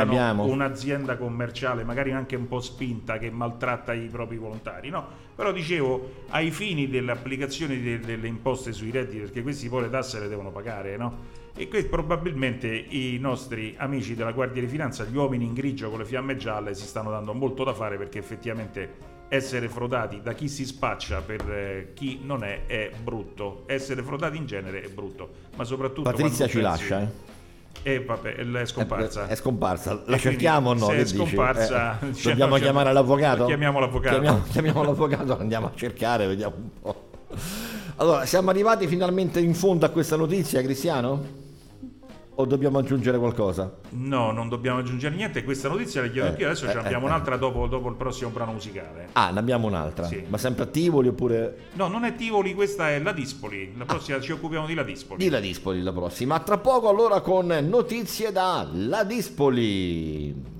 abbiamo. un'azienda commerciale, magari anche un po' spinta, che maltratta i propri volontari. No, però dicevo, ai fini dell'applicazione de- delle imposte sui redditi, perché questi poi le tasse le devono pagare, no? E que- probabilmente i nostri amici della Guardia di Finanza, gli uomini in grigio con le fiamme gialle, si stanno dando molto da fare perché effettivamente essere frodati da chi si spaccia per eh, chi non è è brutto. Essere frodati in genere è brutto, ma soprattutto Patrizia ci pensi- lascia, eh. E vabbè, è scomparsa. È, è scomparsa. E La quindi, cerchiamo o no? Se è scomparsa, Eh, cioè, dobbiamo cioè, chiamare l'avvocato? Chiamiamo l'avvocato. Chiamiamo, chiamiamo l'avvocato, andiamo a cercare, vediamo un po'. Allora, siamo arrivati finalmente in fondo a questa notizia, Cristiano? O dobbiamo aggiungere qualcosa? No, non dobbiamo aggiungere niente. Questa notizia la chiedo Eh, anch'io. Adesso eh, ce ne abbiamo eh, un'altra dopo, dopo il prossimo brano musicale. Ah, ne abbiamo un'altra. Sì. Ma sempre a Tivoli oppure No, non è Tivoli, questa è la Dispoli. La prossima ci occupiamo di la Dispoli. di La Dispoli la prossima? Tra poco allora con notizie da La Dispoli.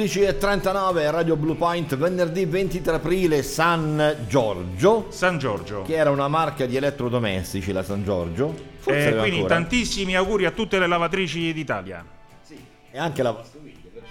11.39 Radio Blue Point, venerdì 23 aprile, San Giorgio. San Giorgio. Che era una marca di elettrodomestici, la San Giorgio. Forse Eh, quindi ancora. tantissimi auguri a tutte le lavatrici d'Italia. E anche la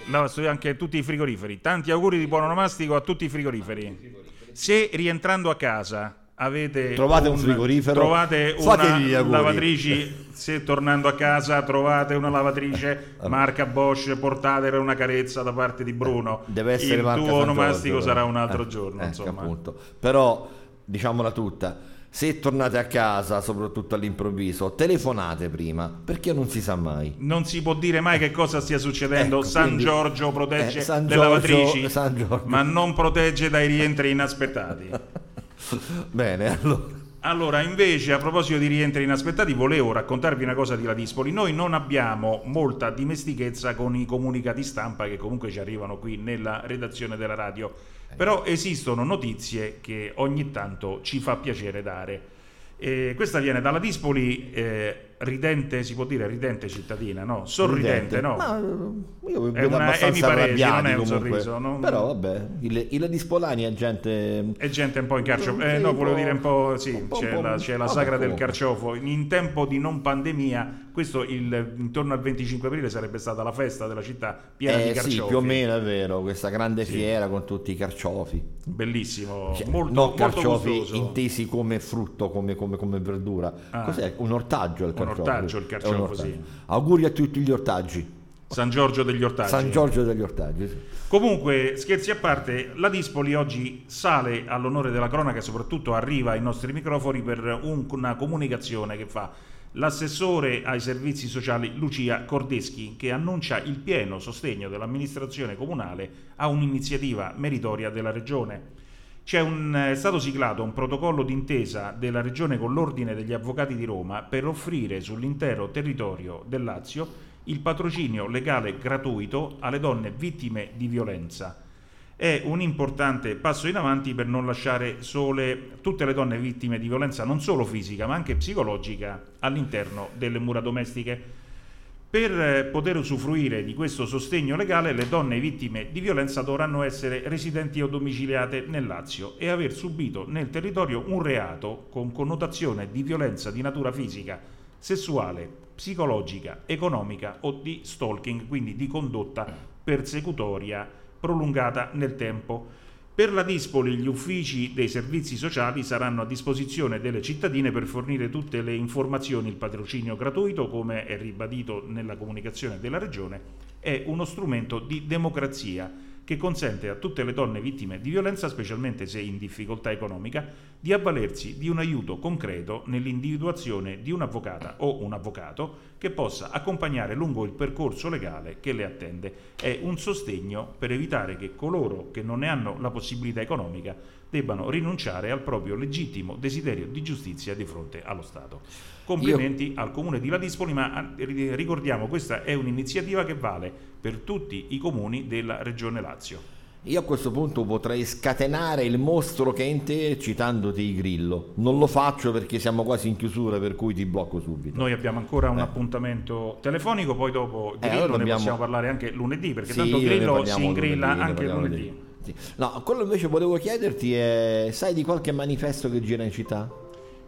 Lavastoviglie, anche a tutti i frigoriferi. Tanti auguri di buon onomastico a tutti i frigoriferi. Se rientrando a casa avete Trovate un frigorifero, trovate una lavatrice, se tornando a casa trovate una lavatrice marca Bosch, portatela una carezza da parte di Bruno. Deve essere Il marca tuo onomastico sarà un altro Eh, giorno, ecco, insomma. appunto. Però, diciamola tutta, se tornate a casa, soprattutto all'improvviso, telefonate prima, perché non si sa mai. Non si può dire mai che cosa stia succedendo. Ecco, San quindi- Giorgio protegge eh, San le Giorgio- lavatrici, ma non protegge dai rientri inaspettati. Bene, allora. Allora, invece, a proposito di rientri inaspettati, volevo raccontarvi una cosa di Ladispoli. Noi non abbiamo molta dimestichezza con i comunicati stampa che comunque ci arrivano qui nella redazione della radio, però esistono notizie che ogni tanto ci fa piacere dare. E questa viene dalla Dispoli, eh, ridente, si può dire ridente cittadina, no? Sorridente, no? Ma eh, io vedo una abbastanza Paresi, non è un comunque. sorriso, non- Però vabbè, il, il Dispolani è gente... È gente un po' in carciofo. Sì, Eh, no, volevo dire un po'. Sì, un po', c'è, po'- la, c'è la sagra del carciofo. In tempo di non pandemia, questo il- intorno al 25 aprile sarebbe stata la festa della città piena di Eh, carciofi. sì, più o meno è vero, questa grande Sì. fiera con tutti i carciofi. Bellissimo, Cioè, molto, no molto carciofi gustoso. intesi come frutto, come, come- come verdura. Ah. Cos'è? Un ortaggio il Un carciofo. Ortaggio il carciofo, sì. Auguri a tutti gli ortaggi. San Giorgio degli ortaggi. San Giorgio degli ortaggi. sì. Comunque, scherzi a parte, la Dispoli oggi sale all'onore della cronaca e soprattutto arriva ai nostri microfoni per un- una comunicazione che fa l'assessore ai servizi sociali Lucia Cordeschi che annuncia il pieno sostegno dell'amministrazione comunale a un'iniziativa meritoria della regione. Un, è stato siglato un protocollo d'intesa della Regione con l'Ordine degli Avvocati di Roma per offrire sull'intero territorio del Lazio il patrocinio legale gratuito alle donne vittime di violenza. È un importante passo in avanti per non lasciare sole tutte le donne vittime di violenza non solo fisica ma anche psicologica all'interno delle mura domestiche. Per eh, poter usufruire di questo sostegno legale, le donne vittime di violenza dovranno essere residenti o domiciliate nel Lazio e aver subito nel territorio un reato con connotazione di violenza di natura fisica, sessuale, psicologica, economica o di stalking, quindi di condotta persecutoria prolungata nel tempo. Per la Dispoli gli uffici dei servizi sociali saranno a disposizione delle cittadine per fornire tutte le informazioni. Il patrocinio gratuito, come è ribadito nella comunicazione della Regione, è uno strumento di democrazia che consente a tutte le donne vittime di violenza, specialmente se in difficoltà economica, di avvalersi di un aiuto concreto nell'individuazione di un'avvocata o un avvocato che possa accompagnare lungo il percorso legale che le attende. È un sostegno per evitare che coloro che non ne hanno la possibilità economica debbano rinunciare al proprio legittimo desiderio di giustizia di fronte allo Stato. Complimenti al comune di Ladispoli, ma ri- ricordiamo questa è un'iniziativa che vale per tutti i comuni della regione Lazio. Io a questo punto potrei scatenare il mostro che è in te citandoti i grillo. Non lo faccio perché siamo quasi in chiusura, per cui ti blocco subito. Noi abbiamo ancora un appuntamento telefonico, poi dopo Eh, Grillo allora ne dobbiamo- possiamo parlare anche lunedì, perché Sì, tanto ne Grillo si ingrilla lunedì, ne anche parliamo lunedì. Sì. No, quello invece volevo chiederti è, sai di qualche manifesto che gira in città?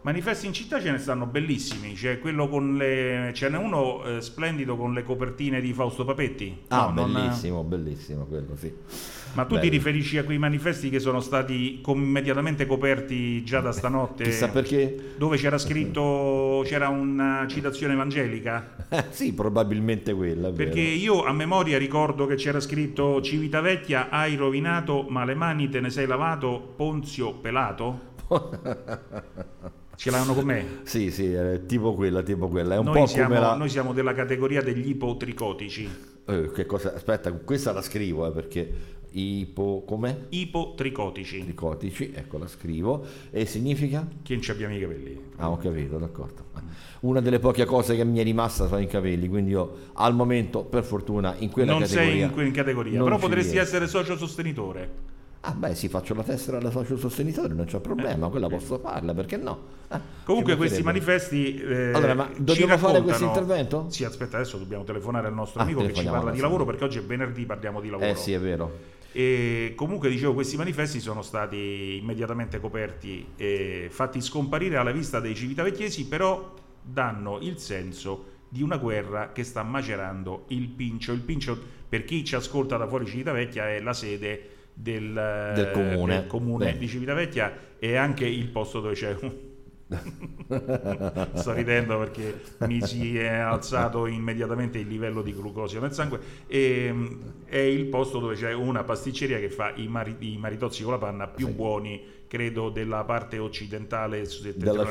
Manifesti in città ce ne stanno bellissimi, c'è quello con le. ce n'è uno eh, splendido con le copertine di Fausto Papetti. Ah, No, non- bellissimo, bellissimo quello, sì. Ma tu Bello. ti riferisci a quei manifesti che sono stati com- immediatamente coperti già da stanotte? Chissà perché. Dove c'era scritto, c'era una citazione evangelica? Eh, sì, probabilmente quella. Perché vero. io a memoria ricordo che c'era scritto Civitavecchia hai rovinato ma le mani te ne sei lavato Ponzio Pelato? Ce l'hanno con me? Sì, sì, è tipo quella, tipo quella. È un Noi po' siamo, come la... noi siamo della categoria degli ipotricotici. Eh, che cosa... Aspetta, questa la scrivo, eh, perché ipo... com'è? Ipotricotici. Tricotici, ecco la scrivo. E significa? Che non ci abbiamo i capelli. Ah, ho capito, d'accordo. Una delle poche cose che mi è rimasta sono i capelli, quindi io al momento, per fortuna, in quella non categoria... sei in, que- in categoria, non però potresti riesco. essere socio sostenitore. Ah beh sì, faccio la tessera alla socio sostenitore, non c'è problema, quella posso farla, perché no? Ah, Comunque questi manifesti eh, Allora, ma dobbiamo fare questo intervento? Sì, aspetta, adesso dobbiamo telefonare al nostro Ah, amico che ci parla di lavoro perché oggi è venerdì, parliamo di lavoro. Eh sì, è vero. E comunque dicevo, questi manifesti sono stati immediatamente coperti e fatti scomparire alla vista dei civitavecchiesi, però danno il senso di una guerra che sta macerando il Pincio. Il Pincio, per chi ci ascolta da fuori Civitavecchia, è la sede del, Del comune. del comune di Civitavecchia e anche il posto dove c'è un... Sto ridendo perché mi si è alzato immediatamente il livello di glucosio nel sangue e mm, è il posto dove c'è una pasticceria che fa i, mari- i maritozzi con la panna più buoni, credo, della parte occidentale Della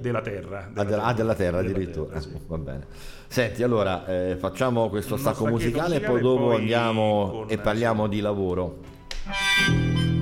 della terra. Ah, della, ah, della terra Della addirittura. terra, sì. Va bene. Senti, allora eh, facciamo questo stacco stacchetto musicale e poi musicale dopo poi andiamo con- e parliamo di lavoro. I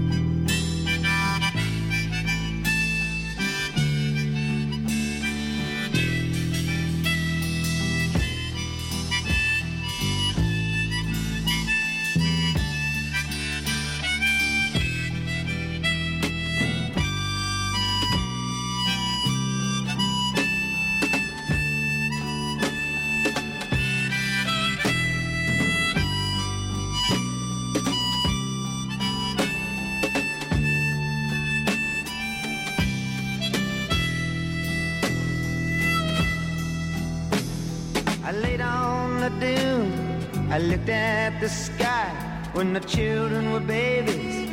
the sky when the children were babies.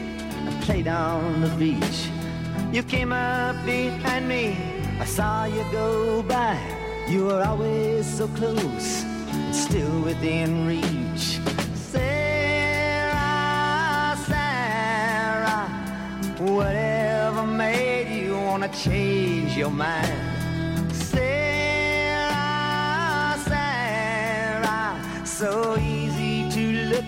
I played on the beach. You came up behind me. I saw you go by. You were always so close, still within reach. Sarah, Sarah, whatever made you wanna change your mind? Sarah, Sarah, so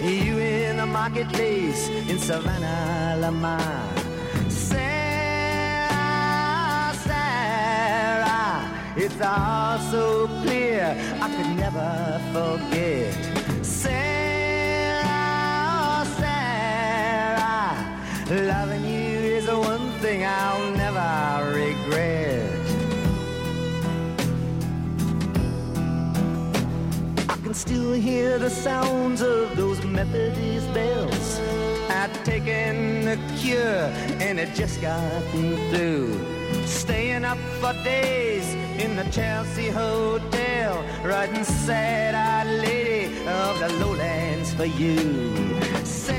You in the marketplace in Savannah, Lamar. Sarah, Sarah, it's all so clear I could never forget. Sarah, Sarah, loving you is the one thing I'll never regret. I can still hear the sounds of those Methodist bells. I'd taken the cure and it just got me through. Staying up for days in the Chelsea Hotel, writing sad eyed lady of the lowlands for you. Sarah,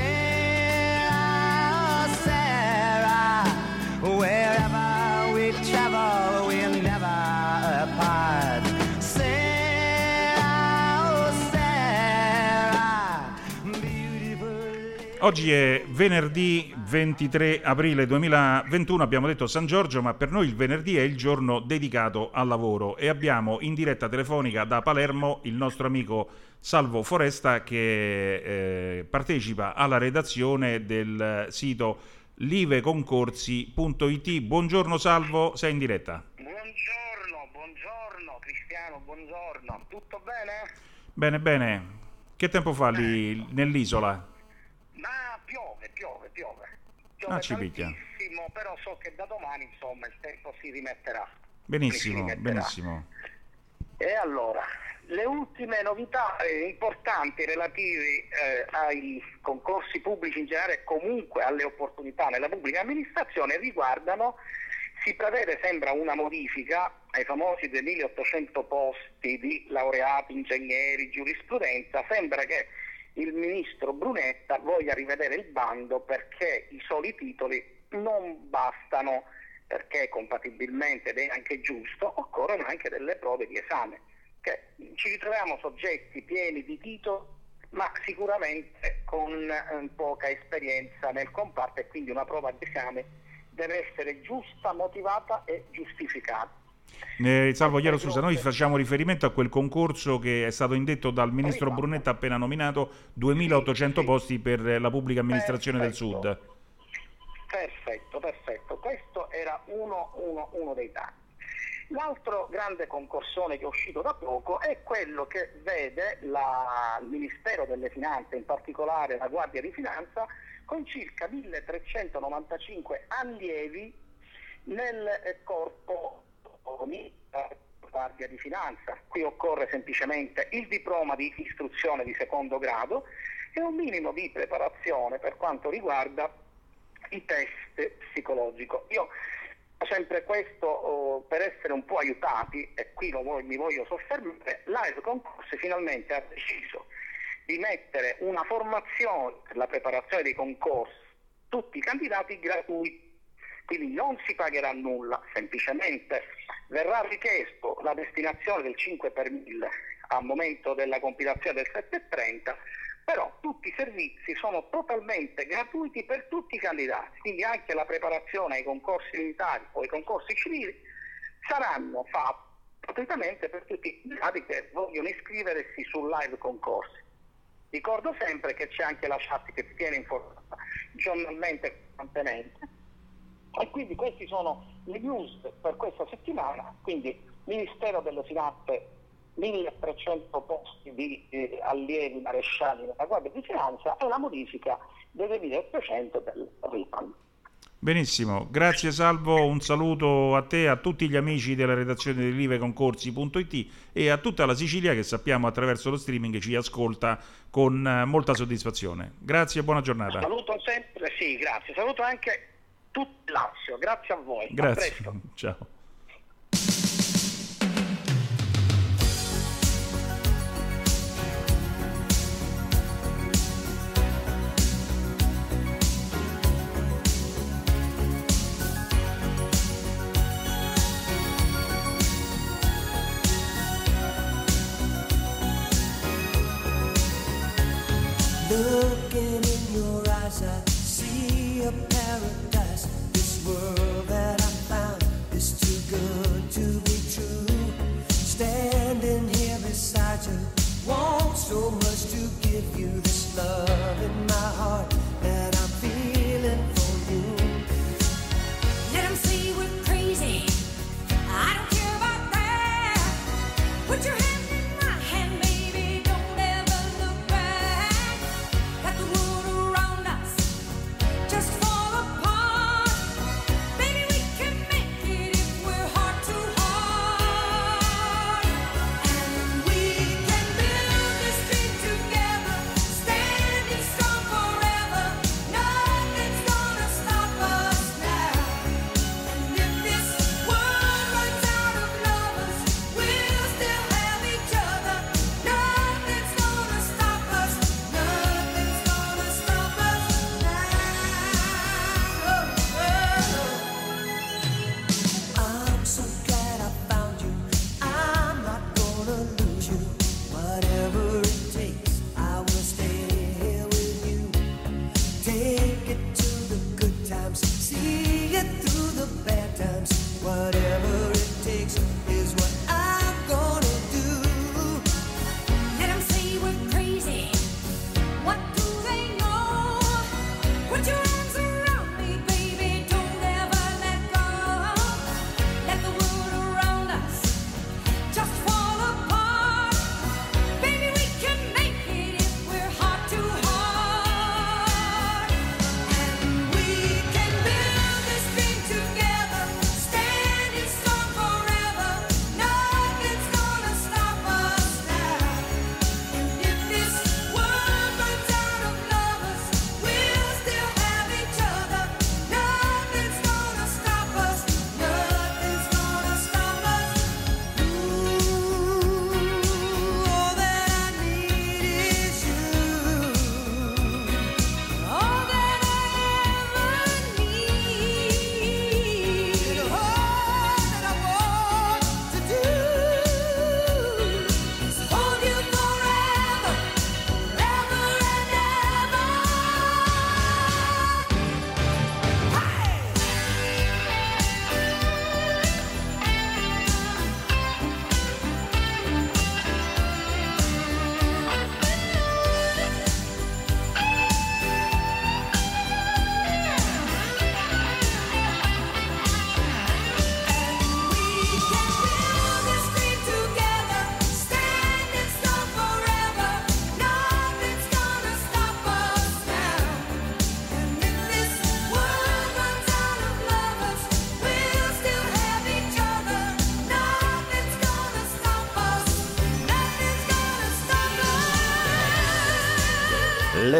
Sarah, wherever Oggi è venerdì 23 aprile 2021, abbiamo detto San Giorgio, ma per noi il venerdì è il giorno dedicato al lavoro e abbiamo in diretta telefonica da Palermo il nostro amico Salvo Foresta che eh, partecipa alla redazione del sito liveconcorsi.it. Buongiorno Salvo, sei in diretta. Buongiorno, buongiorno Cristiano, buongiorno. Tutto bene? Bene, bene. Che tempo fa lì nell'isola? Ma piove, piove, piove. Piove Ah, ci picchia. però so che da domani insomma il tempo si rimetterà. Benissimo, Si rimetterà. benissimo. E allora, Le ultime novità eh, importanti relative eh, ai concorsi pubblici in generale e comunque alle opportunità nella pubblica amministrazione riguardano, si prevede, sembra una modifica ai famosi 2800 posti di laureati, ingegneri, giurisprudenza, sembra che il ministro Brunetta voglia rivedere il bando perché i soli titoli non bastano, perché compatibilmente ed è anche giusto, occorrono anche delle prove di esame che ci ritroviamo soggetti pieni di titoli ma sicuramente con eh, poca esperienza nel comparto e quindi una prova di esame deve essere giusta, motivata e giustificata. Eh, Salvo Chiaro Susa, noi facciamo riferimento a quel concorso che è stato indetto dal ministro. Brunetta appena nominato, 2800 posti per la pubblica amministrazione del Sud. Perfetto, perfetto. Questo era uno, uno- uno dei tanti. L'altro grande concorsone che è uscito da poco è quello che vede la- il Ministero delle Finanze, in particolare la Guardia di Finanza, con circa 1395 allievi nel corpo di eh, Guardia di Finanza. Qui occorre semplicemente il diploma di istruzione di secondo grado e un minimo di preparazione per quanto riguarda i test psicologico. Io sempre questo oh, per essere un po' aiutati, e qui voglio- mi voglio soffermare, Live Concorsi finalmente ha deciso di mettere una formazione per la preparazione dei concorsi, tutti i candidati gratuiti, quindi non si pagherà nulla, semplicemente verrà richiesto la destinazione del 5 per 1000 al momento della compilazione del 730, però tutti i servizi sono totalmente gratuiti per tutti i candidati, quindi anche la preparazione ai concorsi militari o ai concorsi civili saranno fatti gratuitamente per tutti i candidati che vogliono iscriversi sul live concorsi. Ricordo sempre che c'è anche la chat che ti tiene informata giornalmente e costantemente e quindi questi sono le news per questa settimana, quindi Ministero delle Finanze 1300 posti di eh, allievi marescialli nella Guardia di Finanza e la modifica dei 2800 del RIPAN. Benissimo, grazie Salvo, un saluto a te, a tutti gli amici della redazione di liveconcorsi.it e a tutta la Sicilia che sappiamo attraverso lo streaming ci ascolta con eh, molta soddisfazione. Grazie e buona giornata. Saluto sempre, sì, grazie. Saluto anche tutto il Lazio, grazie a voi. A Grazie, presto. ciao. Looking in your eyes, I see a so much to give you this love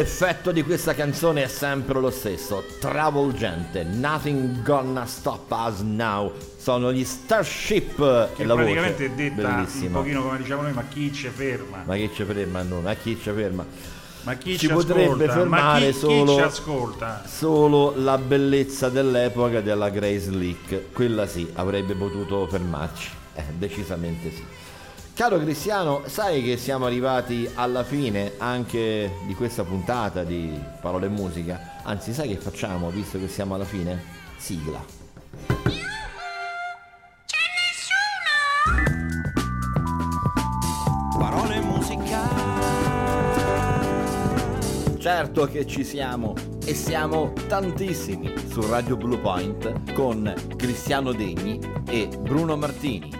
L'effetto di questa canzone è sempre lo stesso, travolgente. Nothing gonna stop us now. Sono gli Starship Che la voce. praticamente è detta un bellissima. pochino come diciamo noi, ma chi ci ferma? Ma chi ci ferma noi? Ma chi ci ferma? Ma chi ci ci potrebbe ascolta? Fermare chi- chi solo, ci ascolta? solo la bellezza dell'epoca della Grace Leak. Quella sì, avrebbe potuto fermarci. Eh, decisamente sì. Caro Cristiano, sai che siamo arrivati alla fine anche di questa puntata di Parole e Musica? Anzi, sai che facciamo visto che siamo alla fine? Sigla. Parole e musica. Certo che ci siamo e siamo tantissimi su Radio Blue Point con Cristiano Degni e Bruno Martini.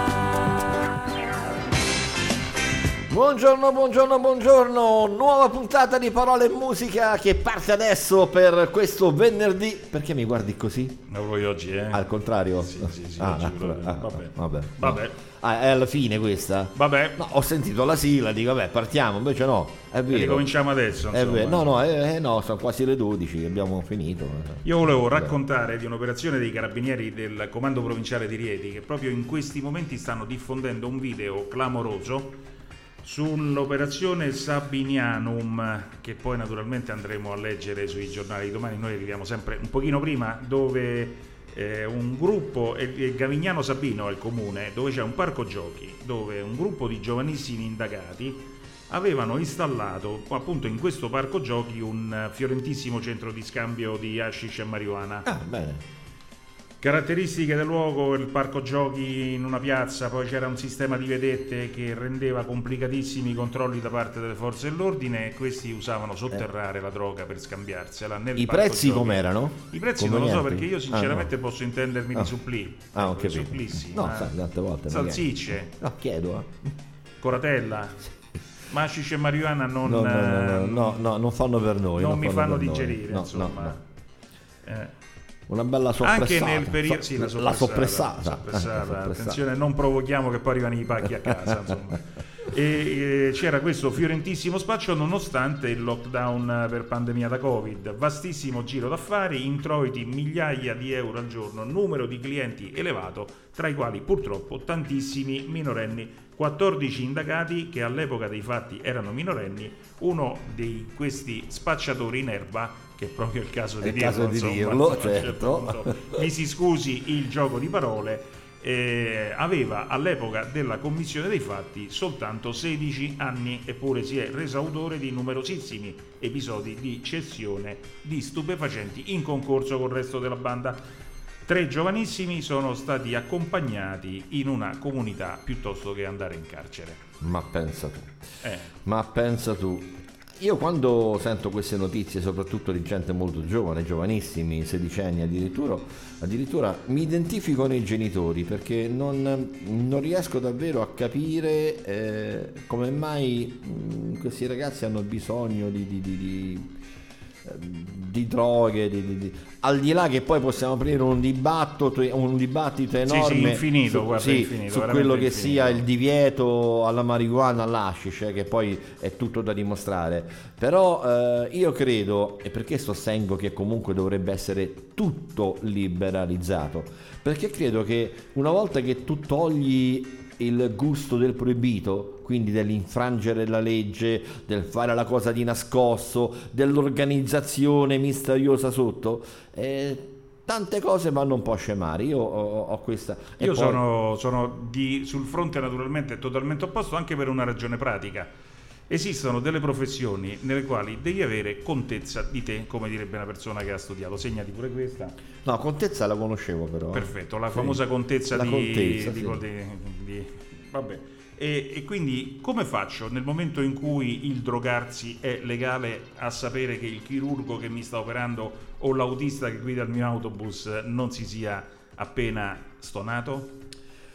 Buongiorno, buongiorno, buongiorno. Nuova puntata di Parole e musica che parte adesso per questo venerdì. Perché mi guardi così? Non voi oggi, eh? Al contrario? Sì, sì, sì, Ah, oggi ah, ah, vabbè. vabbè. Vabbè. Ah, è alla fine questa? Vabbè. No, ho sentito la sigla, dico vabbè, partiamo, invece no. È vero. ricominciamo adesso, È vero. No, no, eh, eh, no, sono quasi le 12, abbiamo finito. Io volevo Vabbè. raccontare di un'operazione dei carabinieri del comando provinciale di Rieti che proprio in questi momenti stanno diffondendo un video clamoroso sull'operazione Sabinianum che poi naturalmente andremo a leggere sui giornali di domani. Noi arriviamo sempre un pochino prima dove eh, un gruppo, e- e Gavignano Sabino è il comune, dove c'è un parco giochi, dove un gruppo di giovanissimi indagati avevano installato appunto in questo parco giochi un eh, fiorentissimo centro di scambio di hashish e marijuana. Ah, bene. Caratteristiche del luogo, il parco giochi in una piazza, poi c'era un sistema di vedette che rendeva complicatissimi i controlli da parte delle forze dell'ordine e questi usavano sotterrare la droga per scambiarsela. I prezzi giochi. com'erano? I prezzi Come non lo so perché io sinceramente Ah, no. posso intendermi Ah. di supplì. Ah, capito. Supplissi, No, sai, tante volte. Salsicce, No, chiedo. eh. coratella, ma hashish e marijuana non, No, no, no, eh, no, no, non fanno per noi. non mi fanno noi. digerire, insomma. Eh. Una bella soppressata. Anche nel periodo, sì, la soppressata, la soppressata. attenzione, non provochiamo che poi arrivano i pacchi a casa. insomma. E eh, c'era questo fiorentissimo spaccio nonostante il lockdown per pandemia da Covid. Vastissimo giro d'affari, introiti migliaia di euro al giorno, numero di clienti elevato, tra i quali purtroppo tantissimi minorenni. 14 indagati che all'epoca dei fatti erano minorenni, uno di questi spacciatori in erba che è proprio il caso di il dirlo, caso di insomma, dirlo, certo certo. mi si scusi il gioco di parole, eh, aveva all'epoca della commissione dei fatti soltanto 16 anni eppure si è reso autore di numerosissimi episodi di cessione di stupefacenti in concorso col resto della banda. Tre giovanissimi sono stati accompagnati in una comunità piuttosto che andare in carcere. Ma pensa tu. Eh. Ma pensa tu. Io quando sento queste notizie, soprattutto di gente molto giovane, giovanissimi, sedicenni addirittura, addirittura mi identifico nei genitori perché non, non riesco davvero a capire eh, come mai mh, questi ragazzi hanno bisogno di, di- di- di- di droghe, di, di- di- al di là che poi possiamo aprire un dibattito, un dibattito Sì, sì, enorme infinito, su, guarda, sì, infinito, su quello che infinito. sia il divieto alla marijuana, all'ashish, eh, che poi è tutto da dimostrare. Però eh, io credo, e perché sostengo che comunque dovrebbe essere tutto liberalizzato, perché credo che una volta che tu togli il gusto del proibito, quindi dell'infrangere la legge, del fare la cosa di nascosto, dell'organizzazione misteriosa sotto, eh, tante cose vanno un po' a scemare. Io ho, ho questa... Io poi- sono, sono di- sul fronte naturalmente totalmente opposto anche per una ragione pratica. Esistono delle professioni nelle quali devi avere contezza di te, come direbbe una persona che ha studiato. Segnati pure questa. No, contezza la conoscevo però. Perfetto, la Sì. famosa contezza, La di, contezza, di- sì. di- vabbè. E, e quindi come faccio nel momento in cui il drogarsi è legale a sapere che il chirurgo che mi sta operando o l'autista che guida il mio autobus non si sia appena stonato?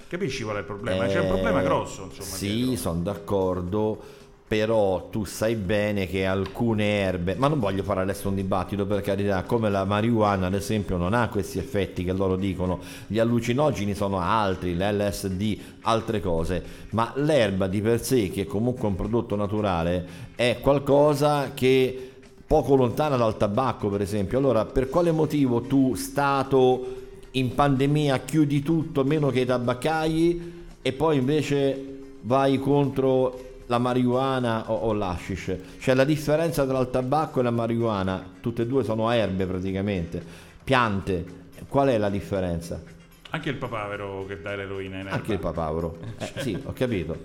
Capisci qual è il problema? C'è un Eh, problema grosso, insomma. Sì, sono d'accordo. Però tu sai bene che alcune erbe, ma non voglio fare adesso un dibattito per carità, come la marijuana ad esempio non ha questi effetti che loro dicono, gli allucinogeni sono altri, l'LSD, altre cose, ma l'erba di per sé, che è comunque un prodotto naturale, è qualcosa che poco lontana dal tabacco per esempio. Allora, per quale motivo tu, Stato, in pandemia chiudi tutto meno che i tabaccai e poi invece vai contro la marijuana o, o l'hashish? Cioè la differenza tra il tabacco e la marijuana, tutte e due sono erbe praticamente, piante, qual è la differenza? Anche il papavero che dà l'eroina in erba. Anche il papavero, eh, sì, ho capito.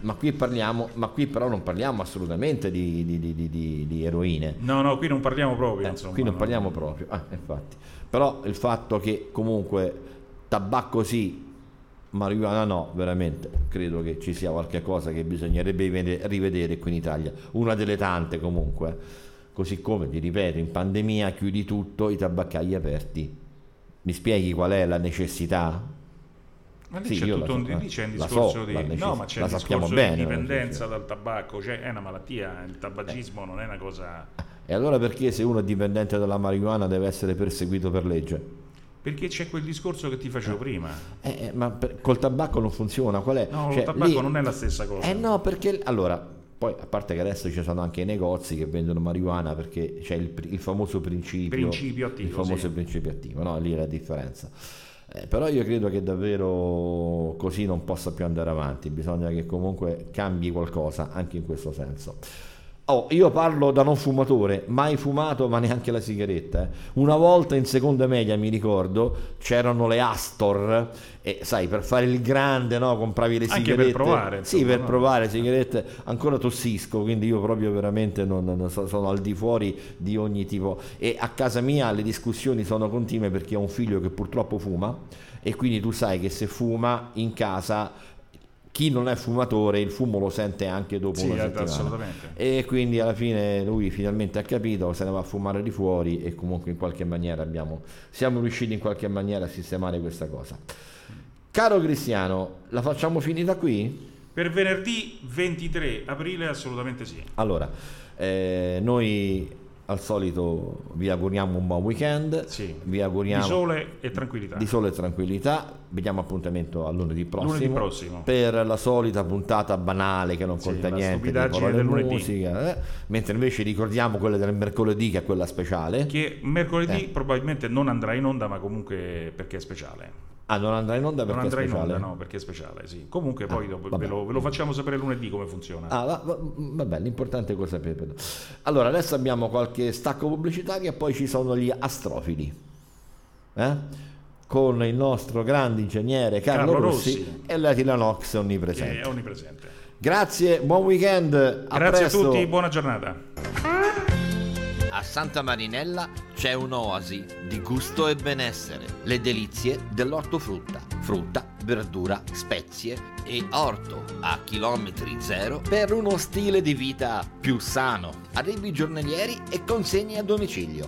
Ma qui parliamo, ma qui però non parliamo assolutamente di- di- di- di eroine. No, no, qui non parliamo proprio, Eh, insomma. qui non no. parliamo proprio, ah, infatti. Però il fatto che comunque tabacco sì, marijuana no, veramente credo che ci sia qualche cosa che bisognerebbe rivede- rivedere qui in Italia. Una delle tante comunque. Così come, ti ripeto, in pandemia chiudi tutto, i tabaccai aperti. Mi spieghi qual è la necessità? Ma lì Sì, c'è tutto un, so, lì c'è un discorso so, di necess- no, ma c'è la discorso bene, di dipendenza dal tabacco, cioè è una malattia, il tabagismo non è una cosa E allora perché se uno è dipendente dalla marijuana deve essere perseguito per legge? Perché c'è quel discorso che ti facevo prima. Eh, eh, ma per- col tabacco non funziona, qual è? No, Cioè, il tabacco lì- non è la stessa cosa. Eh no, perché allora, poi a parte che adesso ci sono anche i negozi che vendono marijuana perché c'è il, il famoso principio, Principio attivo, il famoso sì. principio attivo, no? Lì è la differenza. Eh, però io credo che davvero così non possa più andare avanti, bisogna che comunque cambi qualcosa anche in questo senso. Oh, io parlo da non fumatore, mai fumato ma neanche la sigaretta. eh. Una volta in seconda media mi ricordo c'erano le Astor e sai per fare il grande no, compravi le Anche per sigarette. provare, Sì, insomma, per no? provare sigarette. Ancora tossisco, quindi io proprio veramente non, non so- sono al di fuori di ogni tipo. E a casa mia le discussioni sono continue perché ho un figlio che purtroppo fuma e quindi tu sai che se fuma in casa chi non è fumatore il fumo lo sente anche dopo Sì, una eh, settimana. assolutamente. E quindi alla fine lui finalmente ha capito, se ne va a fumare di fuori e comunque in qualche maniera abbiamo, siamo riusciti in qualche maniera a sistemare questa cosa. Caro Cristiano, la facciamo finita qui? Per venerdì 23 aprile assolutamente sì. Allora, eh, noi al solito vi auguriamo un buon weekend, vi auguriamo Di sole e tranquillità. di sole e tranquillità. Vediamo appuntamento a lunedì prossimo, Lunedì prossimo. per la solita puntata banale che non Sì, conta niente, di parole del lunedì. musica, eh, mentre invece ricordiamo quella del mercoledì che è quella speciale. Che mercoledì Eh. probabilmente non andrà in onda, ma comunque perché è speciale. Ah, non andrà in onda Non perché andrà è in speciale? onda, no, perché è speciale, sì. Comunque poi Ah, dopo ve lo, ve lo facciamo sapere lunedì come funziona. Ah, va- va- vabbè, l'importante è cosa sapere. Allora, adesso abbiamo qualche stacco pubblicitario e poi ci sono gli astrofili. Eh? Con il nostro grande ingegnere Carlo, Carlo Rossi, Rossi. e la Tilanox che onnipresente. è onnipresente. Grazie, buon weekend. A Grazie presto. a tutti, buona giornata. Santa Marinella c'è un'oasi di gusto e benessere. Le delizie dell'ortofrutta. Frutta, verdura, spezie e orto a chilometri zero per uno stile di vita più sano. Arrivi giornalieri e consegne a domicilio.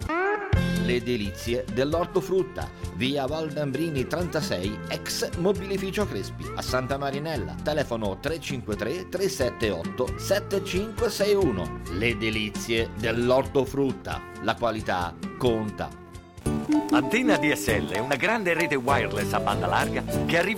Le delizie dell'ortofrutta. Via Valdambrini 36, ex mobilificio Crespi, a Santa Marinella. Telefono 353 378 7561. Le delizie dell'ortofrutta. La qualità conta. Antenna DSL è una grande rete wireless a banda larga che arriva